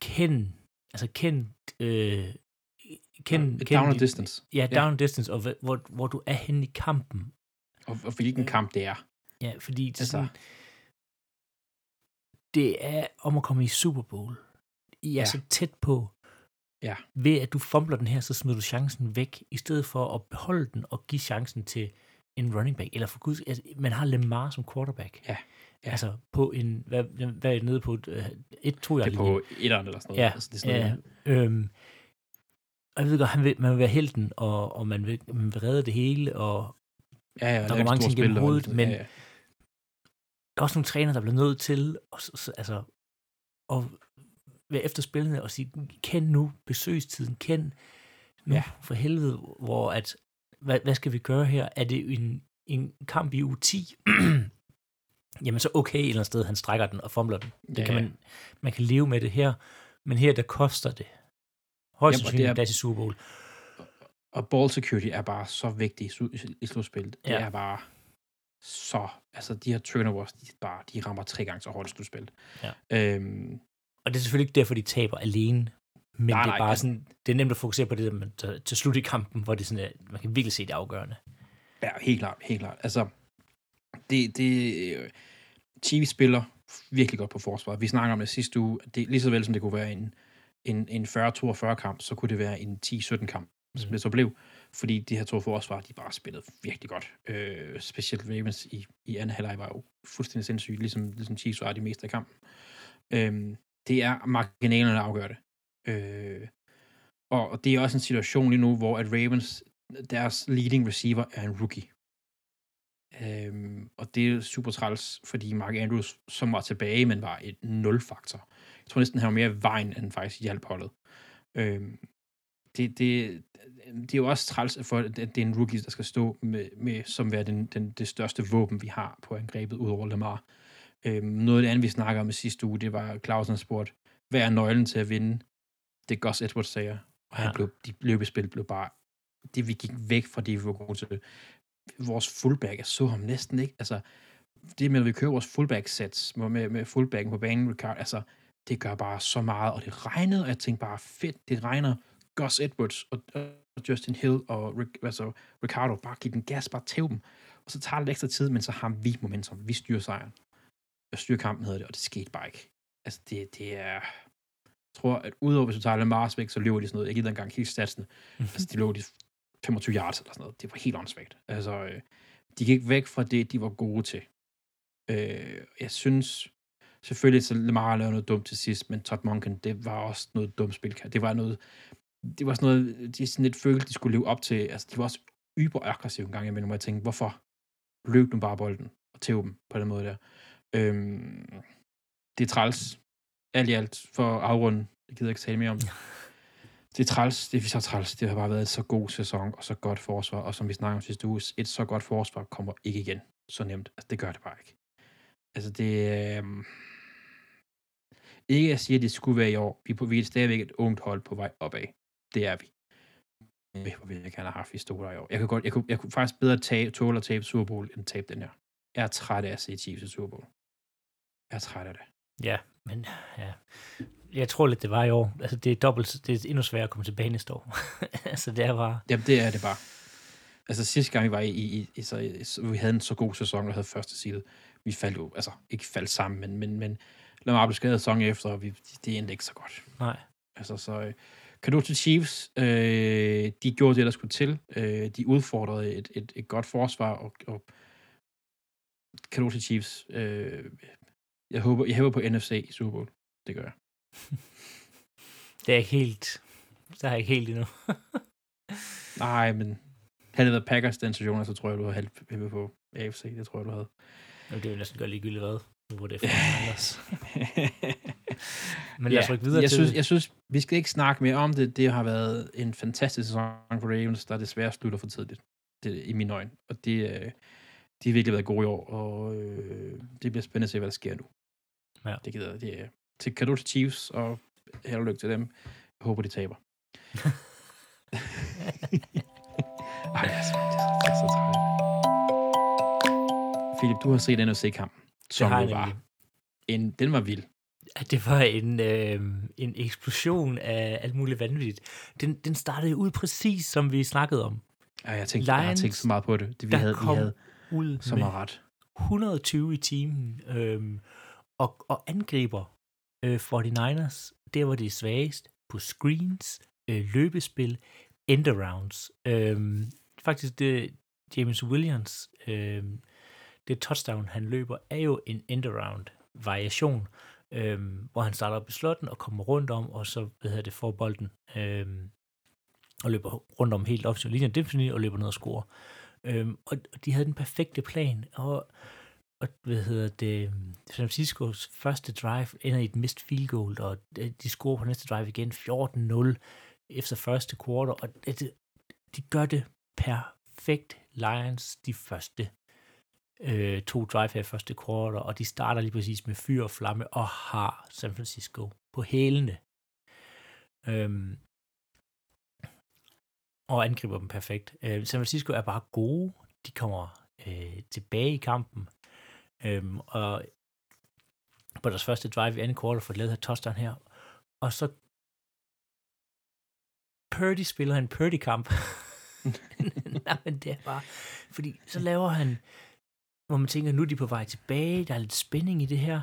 kend, altså kend, øh, kend, kend down and dit- distance. Ja, down ja. distance, og hvor, hvor du er henne i kampen. Og, og hvilken kamp det er. Ja, fordi det, Altså. sådan, det er om at komme i Super Bowl. I er Ja. ja. så tæt på. Ja. Ved at du fumbler den her, så smider du chancen væk, i stedet for at beholde den og give chancen til en running back. Eller for guds, altså, man har Lamar som quarterback. Ja. Ja. Altså på en, hvad, hvad er det nede på? øh, Et, to Det er på etteren eller sådan noget. Ja, altså, det er sådan ja. noget, Øhm, og jeg ved godt, han vil, man vil være helten, og, og man, vil, man vil redde det hele, og ja, ja, der går et mange ting gennem hovedet, men- ja, ja. Der er også nogle træner, der bliver nødt til at, altså, at være efter spillene og sige, kend nu besøgstiden, kend nu Ja. for helvede, hvor at, hvad, hvad skal vi gøre her? Er det en, en kamp i uge 10? <clears throat> Jamen så okay et eller andet sted, han strækker den og fumler den. Det Ja, kan man, man kan leve med det her, men her der koster det. Højst og det sandsynligt er- en plads i Super Bowl. Og ball security er bare så vigtigt i, slu- i slutspillet. Det Ja. er bare så... Altså, de her turnovers, de, bare, de rammer tre gange så hårdt i slutspillet. Ja. Øhm, Og det er selvfølgelig ikke derfor, de taber alene. Men Nej, nej, det er nej, bare altså- sådan, det er nemt at fokusere på det, man, til, til slut i kampen, hvor det sådan er, man kan virkelig se det afgørende. Ja, helt klart, helt klart. Altså, det, det, øh, Chiefs spiller virkelig godt på forsvaret. Vi snakker om det sidste uge. Det, lige så vel som det kunne være en, en, en 40-42 kamp, så kunne det være en 10-17 kamp, som Mhm. det så blev. Fordi de her to forsvar, de bare spillede virkelig godt. Øh, specielt Ravens i, i anden halvleg var jo fuldstændig sindssygt, ligesom, ligesom Chiefs var de meste af kampen. Øh, det er marginalerne, der afgør det. Øh, og, det er også en situation lige nu, hvor at Ravens, deres leading receiver er en rookie. Øhm, og det er super træls, fordi Mark Andrews, som var tilbage, men var et nulfaktor. Jeg tror næsten, han var mere vejen, end faktisk hjalp holdet. Øhm, det, det, det er jo også træls, for at det er en rookie, der skal stå med, med som være den, den, det største våben, vi har på angrebet, ud over Lamar. Øhm, noget af det andet, vi snakker om i sidste uge, det var Clausen spurgte, hvad er nøglen til at vinde? Det Gus Edwards sagde, og han Ja. blev, de løbespil blev bare, det vi gik væk fra det, vi var gode til. Vores fullback, jeg så ham næsten ikke, altså, det med, at vi kører vores fullback-sets med, med fullbacken på banen, Ricard, altså, det gør bare så meget, og det regnede, og jeg tænkte bare, fedt, det regner, Gus Edwards og, og Justin Hill og Rick, altså, Ricardo, bare give den gas, bare tæv dem, og så tager det lidt ekstra tid, men så har vi momentum, vi styrer sejren, og styrer kampen hedder det, og det skete bare ikke. Altså, det, det er, jeg tror, at udover hvis du tager Lamars væk, så løber de sådan noget, jeg gider engang helt statsene, altså, de lå de 25 yards eller sådan noget. Det var helt åndssvagt. Altså, øh, de gik væk fra det, de var gode til. Øh, jeg synes, selvfølgelig så Lamar lavede noget dumt til sidst, men Todd Monken, det var også noget dumt spil. Det var noget, det var sådan noget, de sådan lidt følte, de skulle leve op til. Altså, de var også yber aggressive en gang imellem, hvor jeg tænkte, hvorfor løb du bare bolden og tæv dem på den måde der. Øhm, det er træls. Alt i alt for at afrunde. Det gider jeg ikke tale mere om. <laughs> Det er træls. Det er så træls. Det har bare været en så god sæson og så godt forsvar. Og som vi snakker om sidste uge, et så godt forsvar kommer ikke igen så nemt. Altså, det gør det bare ikke. Altså, det. Øh... Ikke at sige, at det skulle være i år. Vi er, på, vi er stadigvæk et ungt hold på vej opad. Det er vi. Øh, Hvor vi gerne have haft i store i år. Jeg kunne, godt, jeg kunne, jeg kunne faktisk bedre tage, tåle at tabe Super Bowl, end tabe den her. Jeg er træt af at se Chiefs i Super Bowl. Jeg er træt af det. Ja, men ja. Jeg tror lidt, det var i år. Altså, det er dobbelt, det er endnu sværere at komme tilbage næste år. <laughs> altså, det er bare... Jamen, det er det bare. Altså, sidste gang vi var i, i, i så, så, vi havde en så god sæson, og havde første seedet, vi faldt jo, altså, ikke faldt sammen, men, men, men lad mig blive skadet sæson efter, og vi, det endte ikke så godt. Nej. Altså, så kado til Chiefs, øh, de gjorde det, der skulle til. Øh, de udfordrede et, et, et godt forsvar, og, og kado til Chiefs. Øh, jeg håber, jeg håber på NFC i Super Bowl. Det gør jeg. <laughs> Det er ikke helt... Det er ikke helt endnu. <laughs> Nej, men havde det været Packers den situation, så tror jeg, du havde halvt på AFC. Det tror jeg, du havde. Jamen, det vil næsten gøre ligegyldigt hvad. Nu hvor det er for Anders. <laughs> Men lad os rykke videre jeg til... synes, jeg synes, vi skal ikke snakke mere om det. Det har været en fantastisk sæson for Ravens, der desværre slutter for tidligt. Det, I mine øjne. Og det, øh, de har virkelig været gode i år, og øh, det bliver spændende at se, hvad der sker nu. Ja. Det gider det er til kado til Chiefs, og held og lykke til dem. Jeg håber, de taber. <laughs> Ej, jeg er så, jeg er så. Philip, du har set NFC-kampen, som har jo var en, den var vild. At det var en, øh, en eksplosion af alt muligt vanvittigt. Den, den startede ud præcis, som vi snakkede om. Ja, jeg, tænkte, jeg har Lions, tænkt så meget på det. det vi, havde, vi havde Ud så med meget ret. 120 i timen. Øhm, og, og angriber øh, 49ers, der var det svagest på screens, øh, løbespil, endarounds. Øhm, faktisk det James Williams, øhm, det touchdown, han løber, er jo en endaround variation, øhm, hvor han starter op i slotten og kommer rundt om, og så hvad hedder det, får bolden øhm, og løber rundt om helt op til linjen, defensivt og løber ned og scorer. Øhm, og, og de havde den perfekte plan, og, og hvad hedder det, San Franciscos første drive ender i et missed field goal, og de de scorer på næste drive igen 14-0 efter første quarter, og det, de gør det perfekt. Lions de første øh, to drive her første quarter, og de starter lige præcis med fyr og flamme, og har San Francisco på hælene. Øhm, og angriber dem perfekt. Øh, San Francisco er bare gode. De kommer øh, tilbage i kampen. Øhm, og på deres første drive i anden quarter får de lavet her touchdown her. Og så Purdy spiller en Purdy-kamp. <laughs> <laughs> Nej, men det er bare... Fordi så laver han... Hvor man tænker, nu er de på vej tilbage. Der er lidt spænding i det her.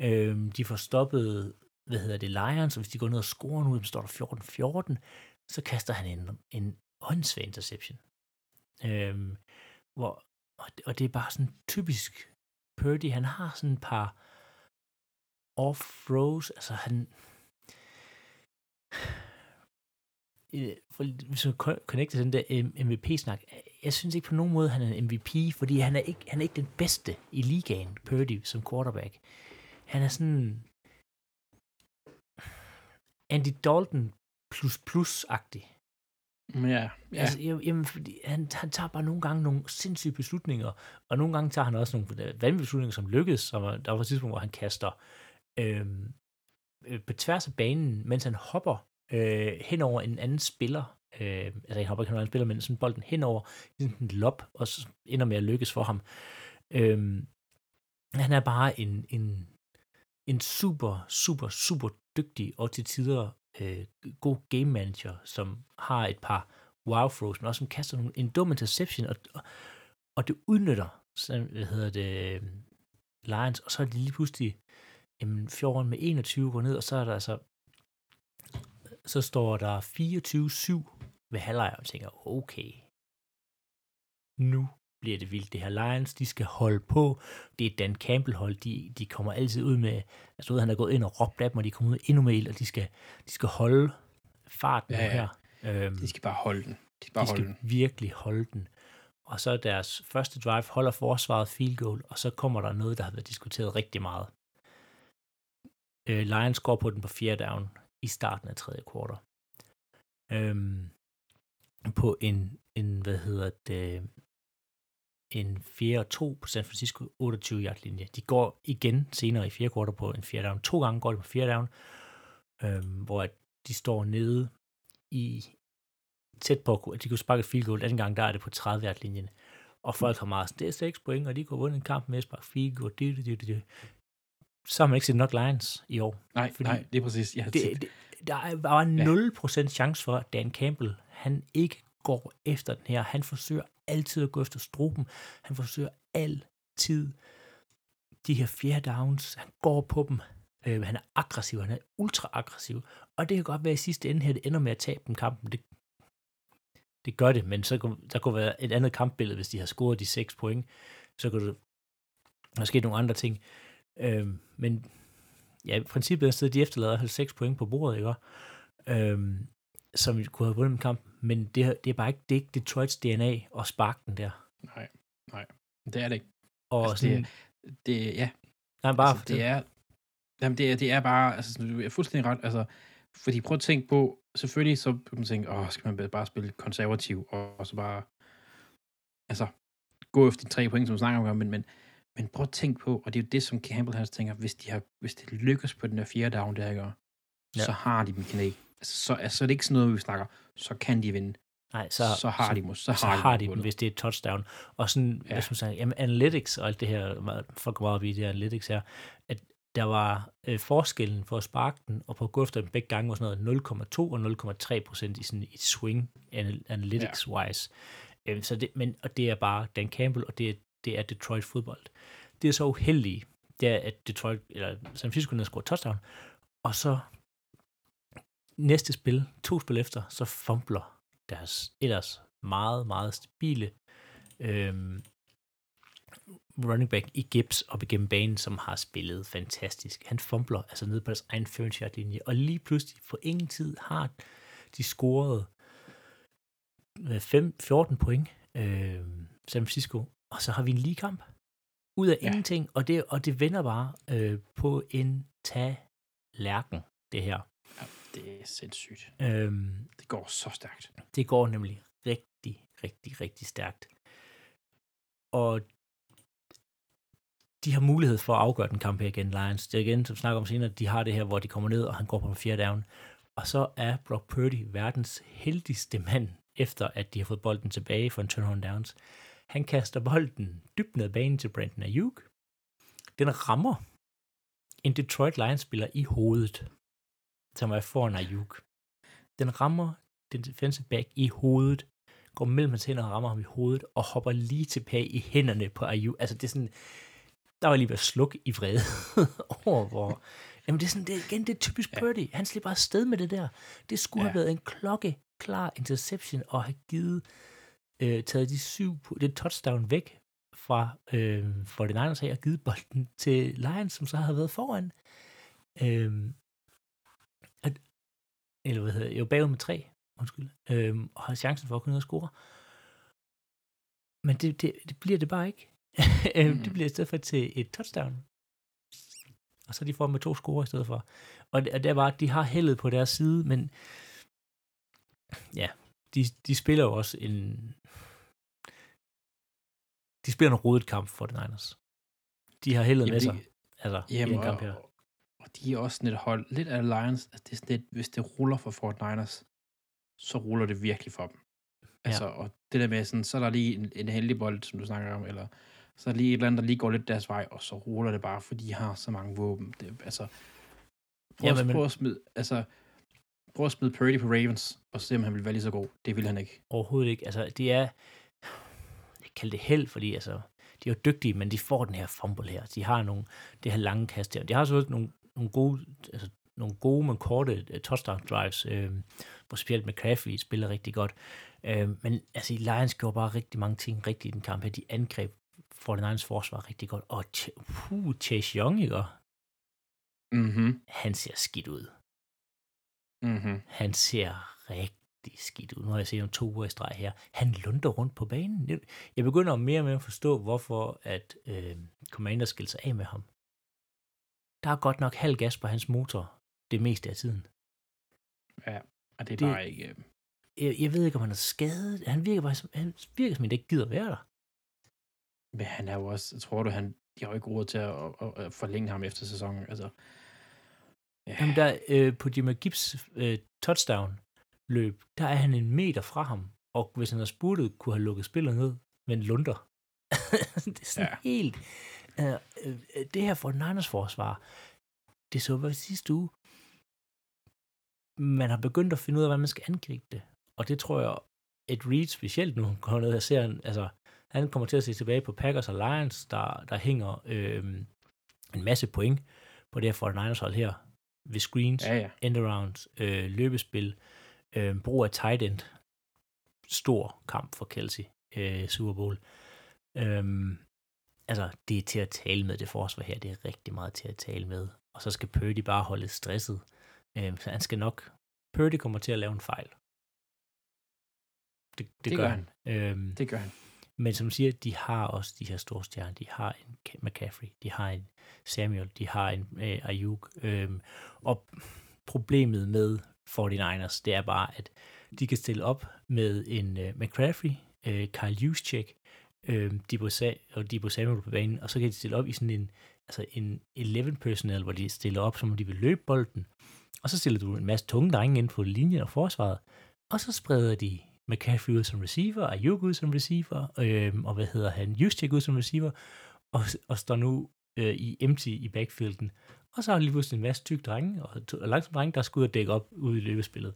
Øhm, de får stoppet, hvad hedder det, Lions, og hvis de går ned og scorer nu, så står der 14-14, så kaster han en, en åndssvag interception. Øhm, hvor, og, det, og det er bare sådan typisk Purdy. Han har sådan et par off-throws. Altså han... <sighs> For, hvis man connecter den der MVP-snak, jeg synes ikke på nogen måde, han er en MVP, fordi han er ikke, han er ikke den bedste i ligaen, Purdy, som quarterback. Han er sådan Andy Dalton plus plus-agtig. Ja, ja. Altså, jamen, fordi han, han tager bare nogle gange nogle sindssyge beslutninger, og nogle gange tager han også nogle vanvittige beslutninger, som lykkes. Som, er- der var et tidspunkt, hvor han kaster øhm, øh, på tværs af banen, mens han hopper øh, hen over en anden spiller. Øh, altså, han hopper ikke hen en spiller, men sådan bolden henover, sådan en lob, og så ender med at lykkes for ham. Øh, han er bare en, en, en super, super, super dygtig og til tider øh, god game manager, som har et par wow throws, men også som kaster nogle, en dum interception, og, og, det udnytter, så, hvad hedder det, øh, Lions, og så er de lige pludselig jamen, 14 med 21 går ned, og så er der altså, så står der 24-7 ved halvleg, og tænker, okay, nu bliver det vildt. Det her Lions, de skal holde på. Det er Dan Campbell hold, de, de kommer altid ud med, altså ved, han er gået ind og råbt af dem, og de kommer ud endnu mere ild, og de skal, de skal holde farten ja. her. Øhm, De skal bare holde den. De skal bare de holde skal den. virkelig holde den. Og så deres første drive holder forsvaret field goal, og så kommer der noget, der har været diskuteret rigtig meget. Øh, Lions går på den på fjerde down i starten af tredje kvartal. Øhm, på en, en, hvad hedder det, en 4 og 2 på San Francisco 28 yard linje. De går igen senere i fjerde kvartal på en fjerde down. To gange går de på fjerde down, øhm, hvor de står nede i tæt på, at de kunne sparke field goal. Anden gang, der er det på 30 yard linjen. Og folk har meget det er 6 point, og de kunne vundet en kamp med at sparke field goal. Det, det, det, det. Så har man ikke set nok Lions i år. Nej, Fordi nej, det er præcis. Jeg har Det, det, der er bare 0% chance for, at Dan Campbell, han ikke går efter den her. Han forsøger altid at gå efter struben. Han forsøger altid de her fjerde downs. Han går på dem. Øh, han er aggressiv. Han er ultra aggressiv. Og det kan godt være i sidste ende her, det ender med at tabe den kampen. Det, det gør det, men så kunne, der kunne være et andet kampbillede, hvis de har scoret de 6 point. Så kunne det måske nogle andre ting. Øh, men ja, i princippet er de efterlader 6 point på bordet, ikke? Øh, som vi kunne have vundet en kamp, men det, det er bare ikke, det er ikke Detroits DNA at sparke den der. Nej, nej. Det er det ikke. Og Altså, altså, det sådan, Det, ja, nej, bare, altså, det er, jamen, det er, det er bare, altså, sådan, du er fuldstændig ret, altså, fordi prøv at tænke på, selvfølgelig så kan man tænke, åh, skal man bare spille konservativ, og, og så bare, altså, gå efter de tre point, som vi snakker om, men, men, men prøv at tænke på, og det er jo det, som Campbell han tænker, hvis, de har, hvis det lykkes på den der fjerde down, der Ja. så har de dem i knæ. så, altså, så er det ikke sådan noget, vi snakker, så kan de vinde. Nej, så, så har de, så, så har har de, de den, hvis det er et touchdown. Og sådan, ja. man sige, jamen, analytics og alt det her, folk går meget op i det analytics her, at der var øh, forskellen for at sparke den og på at gå efter den begge gange var sådan noget 0,2 og 0,3 procent i sådan et swing analytics-wise. Ja. Øh, så det, men, og det er bare Dan Campbell, og det er, det er Detroit fodbold. Det er så uheldigt, det er, at Detroit, eller San Francisco har scoret touchdown, og så næste spil, to spil efter, så fumbler deres ellers meget, meget stabile øhm, running back i Gibbs op igennem banen, som har spillet fantastisk. Han fumbler altså ned på deres egen 40 linje og lige pludselig for ingen tid har de scoret 5, øh, 14 point, øh, San Francisco, og så har vi en lige kamp ud af ja. ingenting, og det, og det vender bare øh, på en lærken, det her. Det er sindssygt. Øhm, det går så stærkt. Det går nemlig rigtig, rigtig, rigtig stærkt. Og de har mulighed for at afgøre den kamp her igen, Lions. Det er igen, som snakker om senere, de har det her, hvor de kommer ned, og han går på en fjerde down. Og så er Brock Purdy verdens heldigste mand, efter at de har fået bolden tilbage for en turnaround downs. Han kaster bolden dybt ned banen til Brandon Ayuk. Den rammer en Detroit Lions-spiller i hovedet, som er foran Ayuk. Den rammer den defensive back i hovedet, går mellem hans hænder og rammer ham i hovedet, og hopper lige tilbage i hænderne på Ayuk. Altså det er sådan, der var lige ved at slukke i vrede <laughs> over, hvor... Jamen det er sådan, det igen, det er typisk Purdy. Han slipper afsted med det der. Det skulle ja. have været en klokke klar interception og have givet, øh, taget de syv, det touchdown væk fra øh, 49ers her og givet bolden til Lions, som så havde været foran. Øh, eller hvad hedder jo bagud med tre, undskyld, øh, og har chancen for at kunne score. Men det, det, det bliver det bare ikke. <laughs> mm. det bliver i stedet for til et touchdown. Og så de får med to score i stedet for. Og det, og det er bare, at de har heldet på deres side, men ja, de, de spiller jo også en... De spiller en rodet kamp for den Niners. De har heldet med sig, altså, jamen, i den kamp her. Og, og de er også sådan et hold, lidt af Lions, at det er sådan lidt, hvis det ruller for Fort Niners, så ruller det virkelig for dem. Altså, ja. og det der med sådan, så er der lige en, en heldig bold, som du snakker om, eller så er der lige et eller andet, der lige går lidt deres vej, og så ruller det bare, fordi de har så mange våben. Det, altså, prøv, ja, men, prøv at smide, altså, prøv at smide Purdy på Ravens, og se om han vil være lige så god. Det vil han ikke. Overhovedet ikke. Altså, det er, jeg kalder det held, fordi altså, de er jo dygtige, men de får den her fumble her. De har nogle, det her lange kast her. De har så nogle, nogle gode, altså, nogle gode, men korte uh, touchdown drives, øh, hvor specielt McCaffrey spiller rigtig godt. Øh, men altså, Lions gjorde bare rigtig mange ting rigtigt i den kamp her. De angreb 49ers forsvar rigtig godt. Og uh, Chase Young, ikke? Mm-hmm. Han ser skidt ud. Mm-hmm. Han ser rigtig skidt ud. Nu har jeg set ham to uger i streg her. Han lunder rundt på banen. Jeg begynder mere og mere at forstå, hvorfor at øh, Commander skiller sig af med ham. Der er godt nok halv gas på hans motor det meste af tiden. Ja, og det er det, bare ikke... Øh... Jeg, jeg ved ikke, om han er skadet. Han virker, bare, som, han virker som, han ikke gider være der. Men han er jo også, tror du, han, de har jo ikke råd til at, at, at forlænge ham efter sæsonen. Altså, ja. Jamen der, øh, på Jimmy Gibbs øh, touchdown løb, der er han en meter fra ham, og hvis han har spurtet, kunne have lukket spillet ned, men lunder. <laughs> det er sådan ja. helt... Øh, øh, det her for Niners forsvar, det så var sidste uge. Man har begyndt at finde ud af, hvordan man skal angribe det. Og det tror jeg, et Reed specielt nu, <laughs> går ned og ser, altså, han kommer til at se tilbage på Packers og Lions, der, der hænger øh, en masse point på det her 49ers hold her, ved screens, ja, ja. end-arounds, øh, løbespil, øh, brug af tight end, stor kamp for Kelsey, øh, Super Bowl. Øhm, altså, det er til at tale med, det forsvar her, det er rigtig meget til at tale med. Og så skal Purdy bare holde stresset. Øhm, så han skal nok, Purdy kommer til at lave en fejl. Det, det, det gør, han. han. Øhm, det gør han. Men som siger, de har også de her store stjerner. De har en McCaffrey, de har en Samuel, de har en øh, Ayuk. Øh, og problemet med 49ers, det er bare, at de kan stille op med en øh, McCaffrey, øh, Kyle Juszczyk, øh, Debo Sa- og Debo Samuel på banen, og så kan de stille op i sådan en, altså en 11 personnel, hvor de stiller op, som om de vil løbe bolden, Og så stiller du en masse tunge drenge ind på linjen og forsvaret, og så spreder de McCaffrey ud som receiver, Ayuk ud som receiver, øh, og hvad hedder han, Juszczyk ud som receiver, og, og står nu øh, i empty i backfielden. Og så har lige pludselig en masse tyk drenge, og, og langsomt drenge, der skal ud og dække op ude i løbespillet.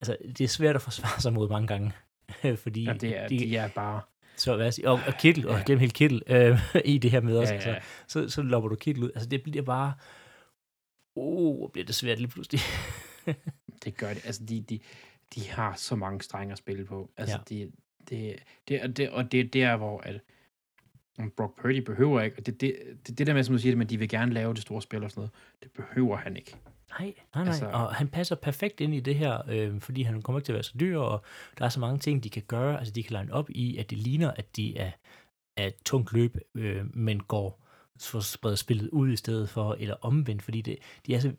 Altså, det er svært at forsvare sig mod mange gange, <laughs> fordi Ja, det er, de, de er bare... så hvad og, og Kittel, og glem helt Kittel øh, <laughs> i det her med os, Ja, ja, ja. Altså, så, så lopper du Kittel ud. Altså, det bliver bare, oh, bliver det svært lige pludselig. <laughs> Det gør det. Altså, de, de, de har så mange strenge at spille på. Altså, Ja. ja. det, det, og det, og det er der, hvor at, om Brock Purdy behøver ikke, og det, det, det, det der med, som du siger, men de vil gerne lave det store spil og sådan noget, det behøver han ikke. Nej, nej, nej. Altså, og han passer perfekt ind i det her, øh, fordi han kommer ikke til at være så dyr, og der er så mange ting, de kan gøre. Altså, de kan line op i, at det ligner, at de er, er et tungt løb, øh, men går for at sprede spillet ud i stedet for, eller omvendt, fordi det, de er så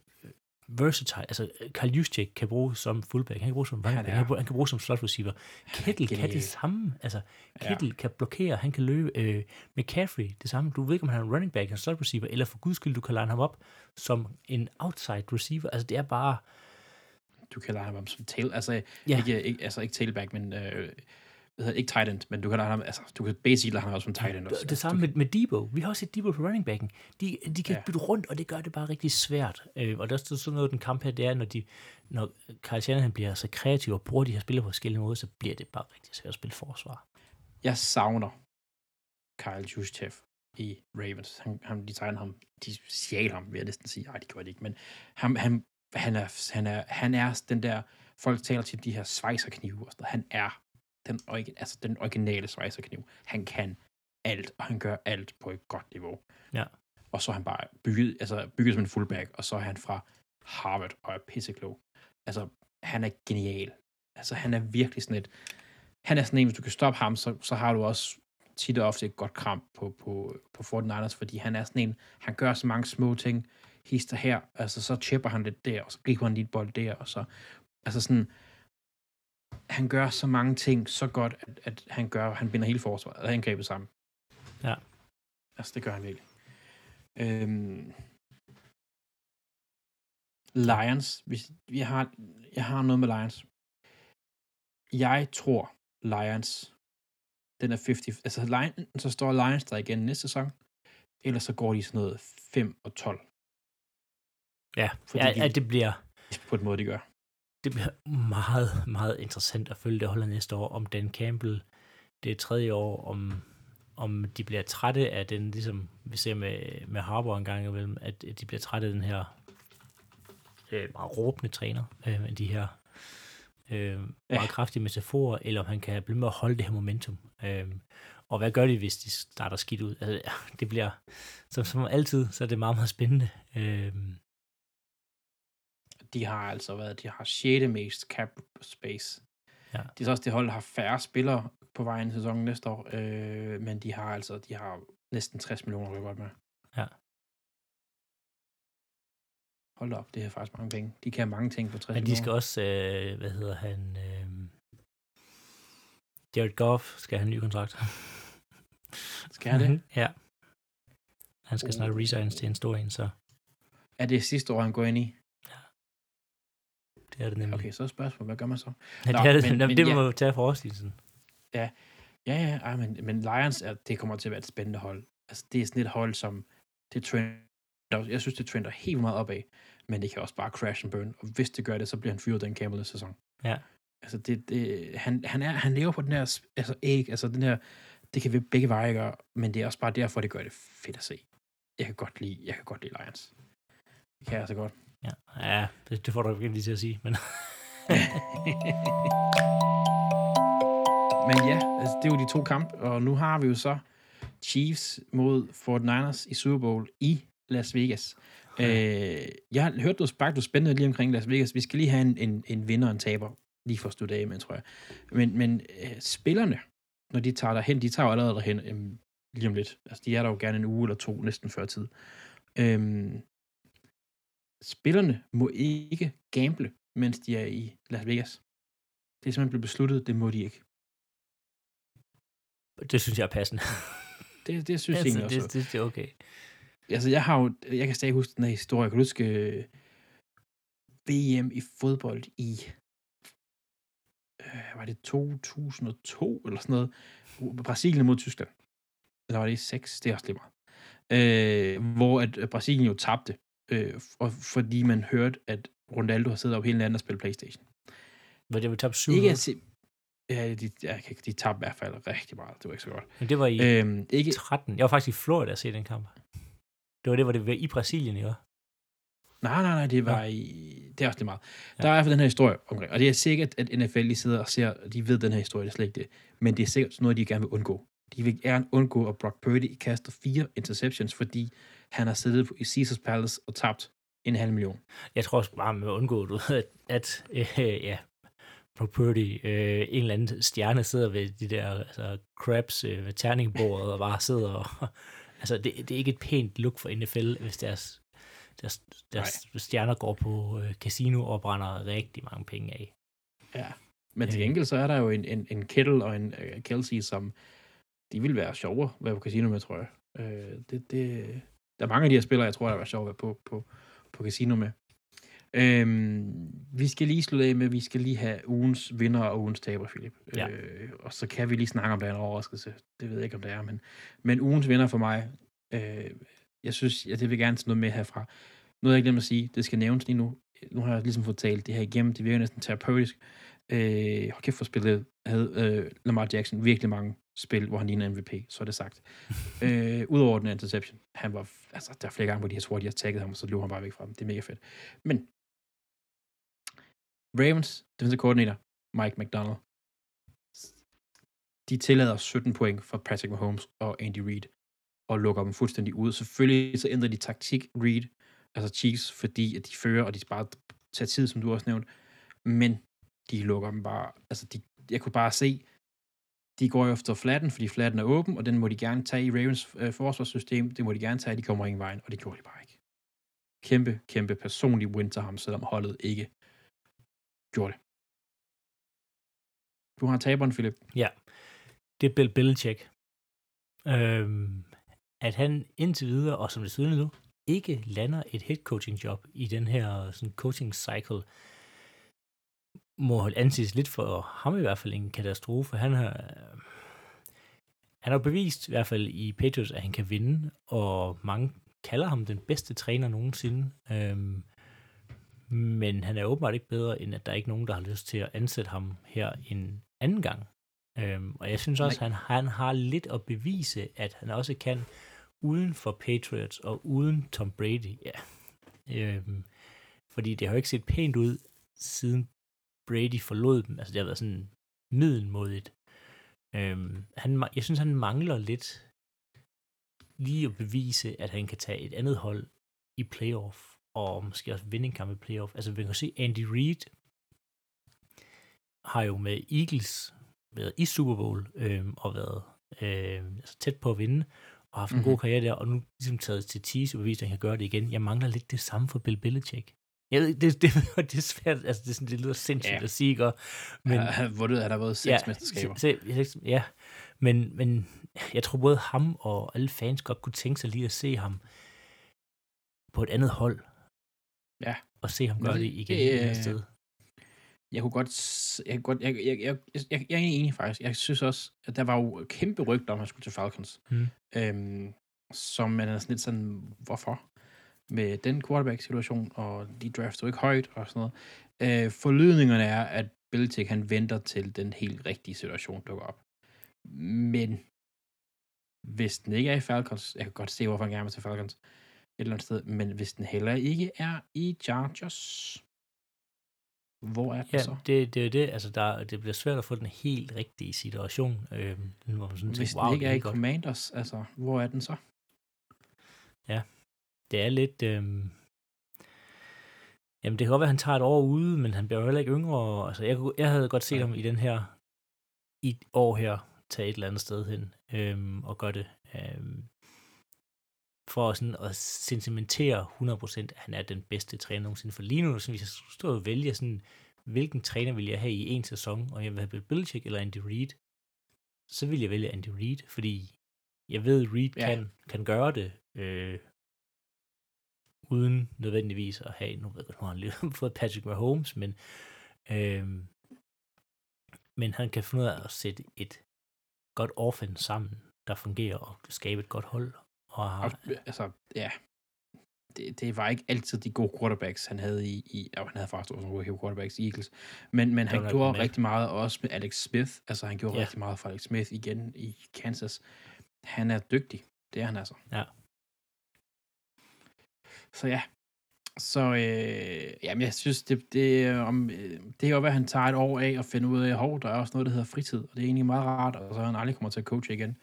versatile. Altså, Carl Juszczyk kan bruges som fullback, han kan bruges som running Han back, er- han kan, bruge, han kan bruges som slot receiver. Kittel kan det samme. Altså, Ja. Kittel kan blokere, han kan løbe. Øh, McCaffrey, det samme. Du ved ikke, om han er en running back, en slot receiver, eller for guds skyld, du kan line ham op som en outside receiver. Altså, det er bare... Du kan lege ham som tail, altså, Ja. ja. ikke, ikke, altså ikke tailback, men øh, hedder, det, ikke tight end, men du kan ham, altså, du kan basically lege ham også som tight end også. Det, det samme med, med Debo. Vi har også set Debo på running backen. De, de kan ja. Bytte rundt, og det gør det bare rigtig svært. Øh, og der er sådan noget, den kamp her, det er, når, de, når Carl Shanahan bliver så kreativ og bruger de her spillere på forskellige måder, så bliver det bare rigtig svært at spille forsvar. Jeg savner Kyle Juszczyk i Ravens. Han, han, de tegner ham, de stjal ham, vil jeg næsten sige. Nej, de gjorde det ikke, men han, han, han, er, han, er, han er den der, folk taler til de her svejserknive og sådan. Han er den, origi- altså den originale svejserkniv. Han kan alt, og han gør alt på et godt niveau. Ja. Og så er han bare bygget, altså bygget som en fullback, og så er han fra Harvard og er pisseklog. Altså, han er genial. Altså, han er virkelig sådan et, han er sådan en, hvis du kan stoppe ham, så, så har du også tit og ofte et godt kram på, på, på 49ers, fordi han er sådan en, han gør så mange små ting, hister her, altså så chipper han lidt der, og så griber han lige et bold der, og så, altså sådan, han gør så mange ting så godt, at, at han gør, han binder hele forsvaret, angrebet sammen. Ja. Altså, det gør han virkelig. Øhm, Lions, hvis vi har, jeg har noget med Lions. Jeg tror, Lions, den er 50, altså Lions, så står Lions der igen næste sæson, ellers så går de sådan noget 5 og 12, Ja, Fordi ja, de- ja det bliver på den måde, de gør. Det bliver meget, meget interessant at følge det holder næste år, om Dan Campbell, det er tredje år, om, om de bliver trætte af den, ligesom vi ser med, med Harbour en gang imellem, at de bliver trætte af den her øh, meget råbende træner, øh, med de her øh, meget Ja. kraftige metaforer, eller om han kan blive med at holde det her momentum. Øh, og hvad gør de, hvis de starter skidt ud? Altså, <laughs> det bliver, som, som altid, så er det meget, meget spændende. Øh, De har altså været, de har 6. mest cap space. Ja. Det er så også det hold, der har færre spillere på vejen i sæsonen næste år, øh, men de har altså, de har næsten 60 millioner at op med. Ja. Hold op, det er faktisk mange penge. De kan mange ting for 60 Men de millioner. skal også, øh, hvad hedder han, øh, Jared Goff skal have en ny kontrakt. <laughs> Skal have det? <laughs> ja. Han skal snart resigns til en stor en, så Er det sidste år, han går ind i? Det er det nemlig. Okay, så er spørgsmålet, hvad gør man så? Ja, Nå, det er det, men- men, det ja. må vi tage for årstilsen. Ja, ja, ej, men, men Lions, er, det kommer til at være et spændende hold. Altså, det er sådan et hold, som det trender, jeg synes, det trender helt meget opad, men det kan også bare crash and burn, og hvis det gør det, så bliver han fyret den Campbell sæson. Ja. Altså, det, det, han, han, er, han lever på den her, altså æg, altså den her, det kan vi begge veje gøre, men det er også bare derfor, det gør det fedt at se. Jeg kan godt lide, jeg kan godt lide Lions. Det kan jeg altså godt. Ja, ja det, det får du ikke lige til at sige, men <laughs> Men ja, altså, det er jo de to kampe, og nu har vi jo så Chiefs mod 49ers i Super Bowl i Las Vegas. Øh, jeg har hørt, du sparkede du spændende lige omkring Las Vegas. Vi skal lige have en, en, en vinder og en taber, lige for at slutte af med, tror jeg. Men, men øh, spillerne, når de tager derhen, de tager jo allerede derhen øh, lige om lidt. Altså, de er der jo gerne en uge eller to, næsten før tid. Øh, spillerne må ikke gamble, mens de er i Las Vegas. Det er simpelthen blevet besluttet, det må de ikke. det synes jeg er passende. Det, det synes jeg altså, egentlig også. det, det, det er okay. Altså, jeg har jo, jeg kan stadig huske den her historie. Kan du huske, øh, VM i fodbold i, øh, var det 2002 eller sådan noget, Brasilien mod Tyskland. Eller var det i 6? Det er også lige meget. Øh, hvor at Brasilien jo tabte, øh, og, fordi man hørte, at Ronaldo har siddet op hele natten og spillet Playstation. Var det, vi tabte 7 Ikke at se, Ja, de, ja, de tabte i hvert fald rigtig meget. Det var ikke så godt. Men det var i øhm, ikke... 13. Jeg var faktisk i Florida at se den kamp. Det var det, hvor det var i Brasilien, ikke? Nej, nej, nej, det var ja. i... Det er også lidt meget. Ja. Der er i hvert fald den her historie omkring, og det er sikkert, at NFL lige sidder og ser, de ved den her historie, det er slet ikke det. Men det er sikkert noget, de gerne vil undgå. De vil gerne undgå, at Brock Purdy kaster fire interceptions, fordi han har siddet i Caesars Palace og tabt en halv million. Jeg tror også bare, med at undgå, du, at, at øh, ja, Brock Purdy, øh, en eller anden stjerne sidder ved de der altså, crabs øh, ved terningbordet og bare sidder og... <laughs> altså, det, det er ikke et pænt look for NFL, hvis deres, deres, deres stjerner går på øh, casino og brænder rigtig mange penge af. Ja, men til øh. gengæld så er der jo en, en, en Kittle og en uh, Kelsey, som de vil være sjovere at være på casino med, tror jeg. Øh, det, det, der er mange af de her spillere, jeg tror, der var sjovere at være på, på, på casino med. Øhm, vi skal lige slutte af med, at vi skal lige have ugens vinder og ugens taber, Philip. Ja. Øh, og så kan vi lige snakke om, der er en overraskelse. Det ved jeg ikke, om det er, men, men ugens vinder for mig, øh, jeg synes, jeg det vil gerne tage noget med herfra. Noget, jeg glemte at sige, det skal nævnes lige nu. Nu har jeg ligesom fået talt det her igennem, det virker næsten terapeutisk. Øh, hold kæft for spillet havde øh, Lamar Jackson virkelig mange spil, hvor han ligner MVP, så er det sagt. <laughs> øh, Udover den interception, han var, altså, der er flere gange, hvor de har tror, de har tagget ham, og så løb han bare væk fra dem. Det er mega fedt. Men Ravens defensive coordinator, Mike McDonald, de tillader 17 point for Patrick Mahomes og Andy Reid, og lukker dem fuldstændig ud. Selvfølgelig så ændrer de taktik Reid, altså Chiefs, fordi at de fører, og de bare tager tid, som du også nævnte, men de lukker dem bare, altså de, jeg kunne bare se, de går efter flatten, fordi flatten er åben, og den må de gerne tage i Ravens øh, forsvarssystem, det må de gerne tage, de kommer ingen vejen, og det gjorde de bare ikke. Kæmpe, kæmpe personlig win til ham, selvom holdet ikke gjorde det. Du har taberen, Philip. Ja, det er Bill Belichick. Øhm, at han indtil videre, og som det siden nu, ikke lander et head coaching job i den her sådan coaching cycle, må anses lidt for ham i hvert fald en katastrofe. Han har, han har bevist i hvert fald i Patriots, at han kan vinde, og mange kalder ham den bedste træner nogensinde. Øhm, men han er åbenbart ikke bedre, end at der er ikke nogen, der har lyst til at ansætte ham her en anden gang. Øhm, og jeg synes også, at han, han har lidt at bevise, at han også kan uden for Patriots og uden Tom Brady. Ja. Øhm, fordi det har jo ikke set pænt ud, siden Brady forlod dem. Altså det har været sådan middelmodigt. Øhm, han, jeg synes, han mangler lidt lige at bevise, at han kan tage et andet hold i playoff og måske også vinde en kamp i playoff. Altså, vi kan se, Andy Reid har jo med Eagles været i Super Bowl øh, og været øh, altså tæt på at vinde, og haft en mm-hmm. god karriere der, og nu ligesom taget til tease og bevist, at han kan gøre det igen. Jeg mangler lidt det samme for Bill Belichick. Jeg ved, det, det, <laughs> det er svært, altså det, er sådan, det lyder sindssygt ja. at sige, ikke? Men, ja, <laughs> hvor det, har der været seks ja, mesterskaber. Se, ja, men, men jeg tror både ham og alle fans godt kunne tænke sig lige at se ham på et andet hold. Ja. Og se ham gøre det igen det, det sted. Jeg kunne godt, jeg, godt jeg, jeg, jeg, jeg, jeg er enig faktisk. Jeg synes også, at der var jo kæmpe rygter om, at han skulle til Falcons. Mm. Øhm, som man er sådan lidt sådan, hvorfor? Med den quarterback-situation, og de drafter jo ikke højt og sådan noget. Øh, forlydningerne er, at Belichick han venter til den helt rigtige situation dukker op. Men hvis den ikke er i Falcons, jeg kan godt se, hvorfor han gerne vil til Falcons, et eller andet sted, men hvis den heller ikke er i Chargers, hvor er den ja, så? det, det er det, altså der, det bliver svært at få den helt rigtige situation, øh, hvor man sådan hvis tænker, wow, den ikke er i godt. Commanders, altså, hvor er den så? Ja, det er lidt, øh, jamen det kan godt være, at han tager et år ude, men han bliver jo heller ikke yngre, altså jeg, jeg havde godt set ham i den her, i et år her, tage et eller andet sted hen, øh, og gøre det. Øh, for sådan at sentimentere 100% at han er den bedste træner nogensinde. For lige nu, så hvis jeg stod og vælge sådan, hvilken træner vil jeg have i en sæson, og jeg vil have Bill Belichick eller Andy Reid, så vil jeg vælge Andy Reid, fordi jeg ved, at Reid ja. kan, kan gøre det. Øh, uden nødvendigvis at have, nu ved jeg godt, nu har han lige <laughs> fået Patrick Mahomes, men, øh, men han kan finde ud af at sætte et godt offense sammen, der fungerer og skabe et godt hold. Og har, Og, altså, ja. Det, det var ikke altid de gode quarterbacks, han havde i, i og han havde faktisk også nogle gode quarterbacks i Eagles, men, men han gjorde med. rigtig meget også med Alex Smith, altså han gjorde Ja. rigtig meget for Alex Smith igen i Kansas. Han er dygtig, det er han altså. Ja. Så ja, så øh, jamen, jeg synes, det, det, er om, øh, det kan jo at han tager et år af og finder ud af, hov, der er også noget, der hedder fritid, og det er egentlig meget rart, og så han aldrig kommer til at coache igen.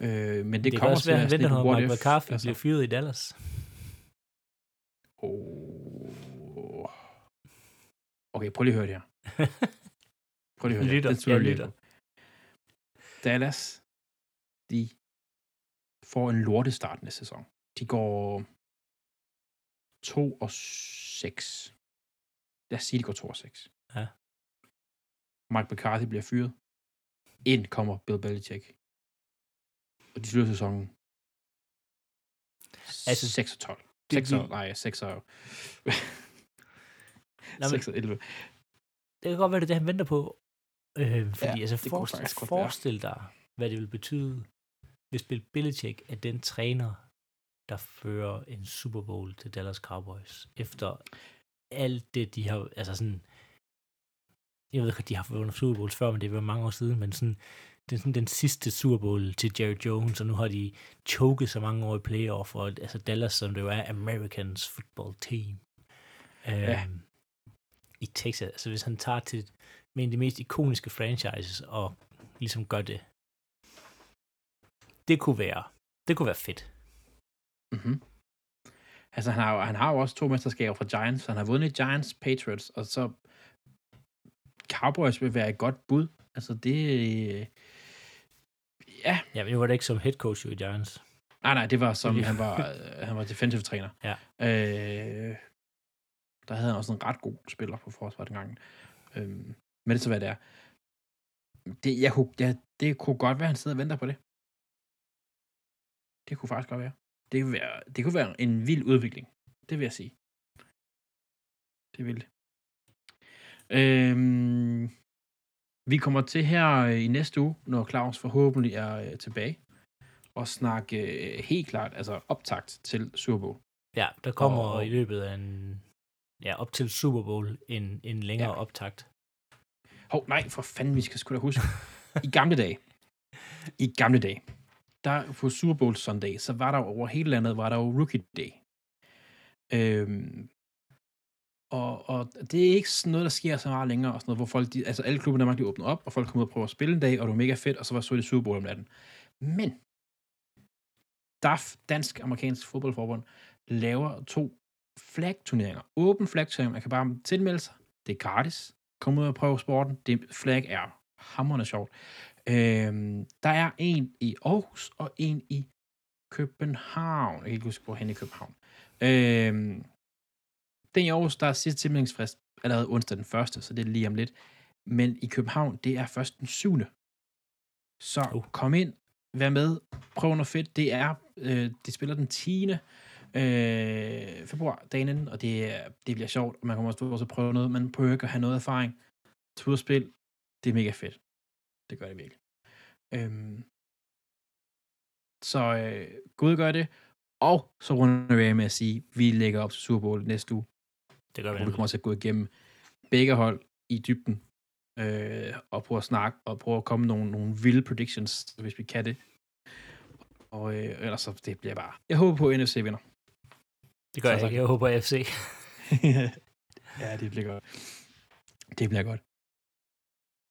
Øh, men det, det kommer også være, at han venter, når if, McCarthy altså. bliver fyret i Dallas. Oh. Okay, prøv lige at høre det her. <laughs> Prøv lige at høre Lytter, det. her. Jeg lytter. Dallas, de får en lortestart næste sæson. De går 2 og 6. Lad os sige, de går 2 og 6. Ja. Mike McCarthy bliver fyret. Ind kommer Bill Belichick. Og de slutter sæsonen. Altså, 6 og 12. det 6 og, nej, 6 og... Nå, men 6 og 11. det kan godt være, det er det, han venter på. Øh, fordi Ja, altså, det forestil, forestil dig, hvad det vil betyde, hvis Bill Belichick er den træner, der fører en Super Bowl til Dallas Cowboys, efter alt det, de har, altså sådan, jeg ved ikke, de har vundet Super Bowls før, men det var mange år siden, men sådan, det er sådan den sidste Super Bowl til Jerry Jones, og nu har de choket så mange år i playoff, og altså Dallas, som det jo er, Americans football team. Ja. Øhm, I Texas, altså hvis han tager til med en af de mest ikoniske franchises, og ligesom gør det, det kunne være, det kunne være fedt. Mm-hmm. Altså, han har, jo, han har jo også to mesterskaber fra Giants. Han har vundet Giants, Patriots, og så Cowboys vil være et godt bud. Altså, det... Ja, Ja, men nu var det ikke som head coach i Giants. nej, nej, det var som, han var, øh, han var defensive træner. Ja. Øh, der havde han også en ret god spiller på forsvaret dengang. Øh, men det så, hvad det er. Det, jeg ja, det kunne godt være, han sidder og venter på det. Det kunne faktisk godt være. Det kunne være, det kunne være en vild udvikling. Det vil jeg sige. Det vil det. Øhm, vi kommer til her øh, i næste uge, når Claus forhåbentlig er øh, tilbage, og snakke øh, helt klart, altså optakt til Super Bowl. Ja, der kommer Og- i løbet af en, ja, op til Super Bowl en, en længere Ja. ja. optakt. Hov, nej, for fanden, vi skal sgu da huske. I gamle dage, i gamle dage, der på Super Bowl Sunday, så var der over hele landet, var der jo Rookie Day. Øhm, og, og det er ikke sådan noget, der sker så meget længere, og sådan noget, hvor folk, de, altså alle klubber de åbner op, og folk kommer ud og prøver at spille en dag, og det var mega fedt, og så var så det Super Bowl om natten. Men, DAF, Dansk Amerikansk Fodboldforbund, laver to flag-turneringer. Åben flag-turnering, man kan bare tilmelde sig. Det er gratis. Kom ud og prøv sporten. Det flag er hammerende sjovt. Øhm, der er en i Aarhus og en i København. Jeg kan ikke huske, hvor hen i København. Øhm, den i Aarhus, der er sidste tilmeldingsfrist allerede onsdag den første, så det er lige om lidt. Men i København, det er først den 7. Så Uh. kom ind, vær med, prøv noget fedt. Det er, øh, de spiller den 10. Øh, februar, dagen inden, og det, det bliver sjovt, og man kommer også også prøve noget. Man prøver ikke at have noget erfaring. Tag ud og spil, det er mega fedt. Det gør det virkelig. Øhm, så øh, gå ud og gør det. Og så runder vi af med at sige, at vi lægger op til Super Bowl næste uge, Det gør vi hvor vi kommer til at gå igennem begge hold i dybden, øh, og prøve at snakke, og prøve at komme nogle, nogle vilde predictions, hvis vi kan det. Og øh, ellers så det bliver bare... Jeg håber på, at NFC vinder. Det gør Så jeg ikke. Jeg håber FC. <laughs> ja, det bliver godt. Det bliver godt.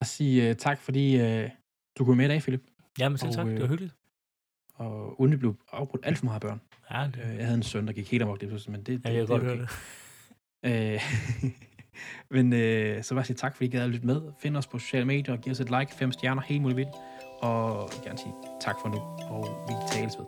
Jeg sige uh, tak, fordi uh, du kunne med i dag, Philip. Jamen selv Og, tak. Det var øh, hyggeligt. Og uden det blev afbrudt alt for meget børn. Ja, det, Jeg havde en søn, der gik helt amok pludselig, men det, ja, det, jeg kan det godt okay. det. <laughs> <laughs> Men øh, så jeg sige tak, fordi I gad at lytte med. Find os på sociale medier og giv os et like, fem stjerner, helt muligt. Og jeg vil gerne sige tak for nu, og vi tales ved.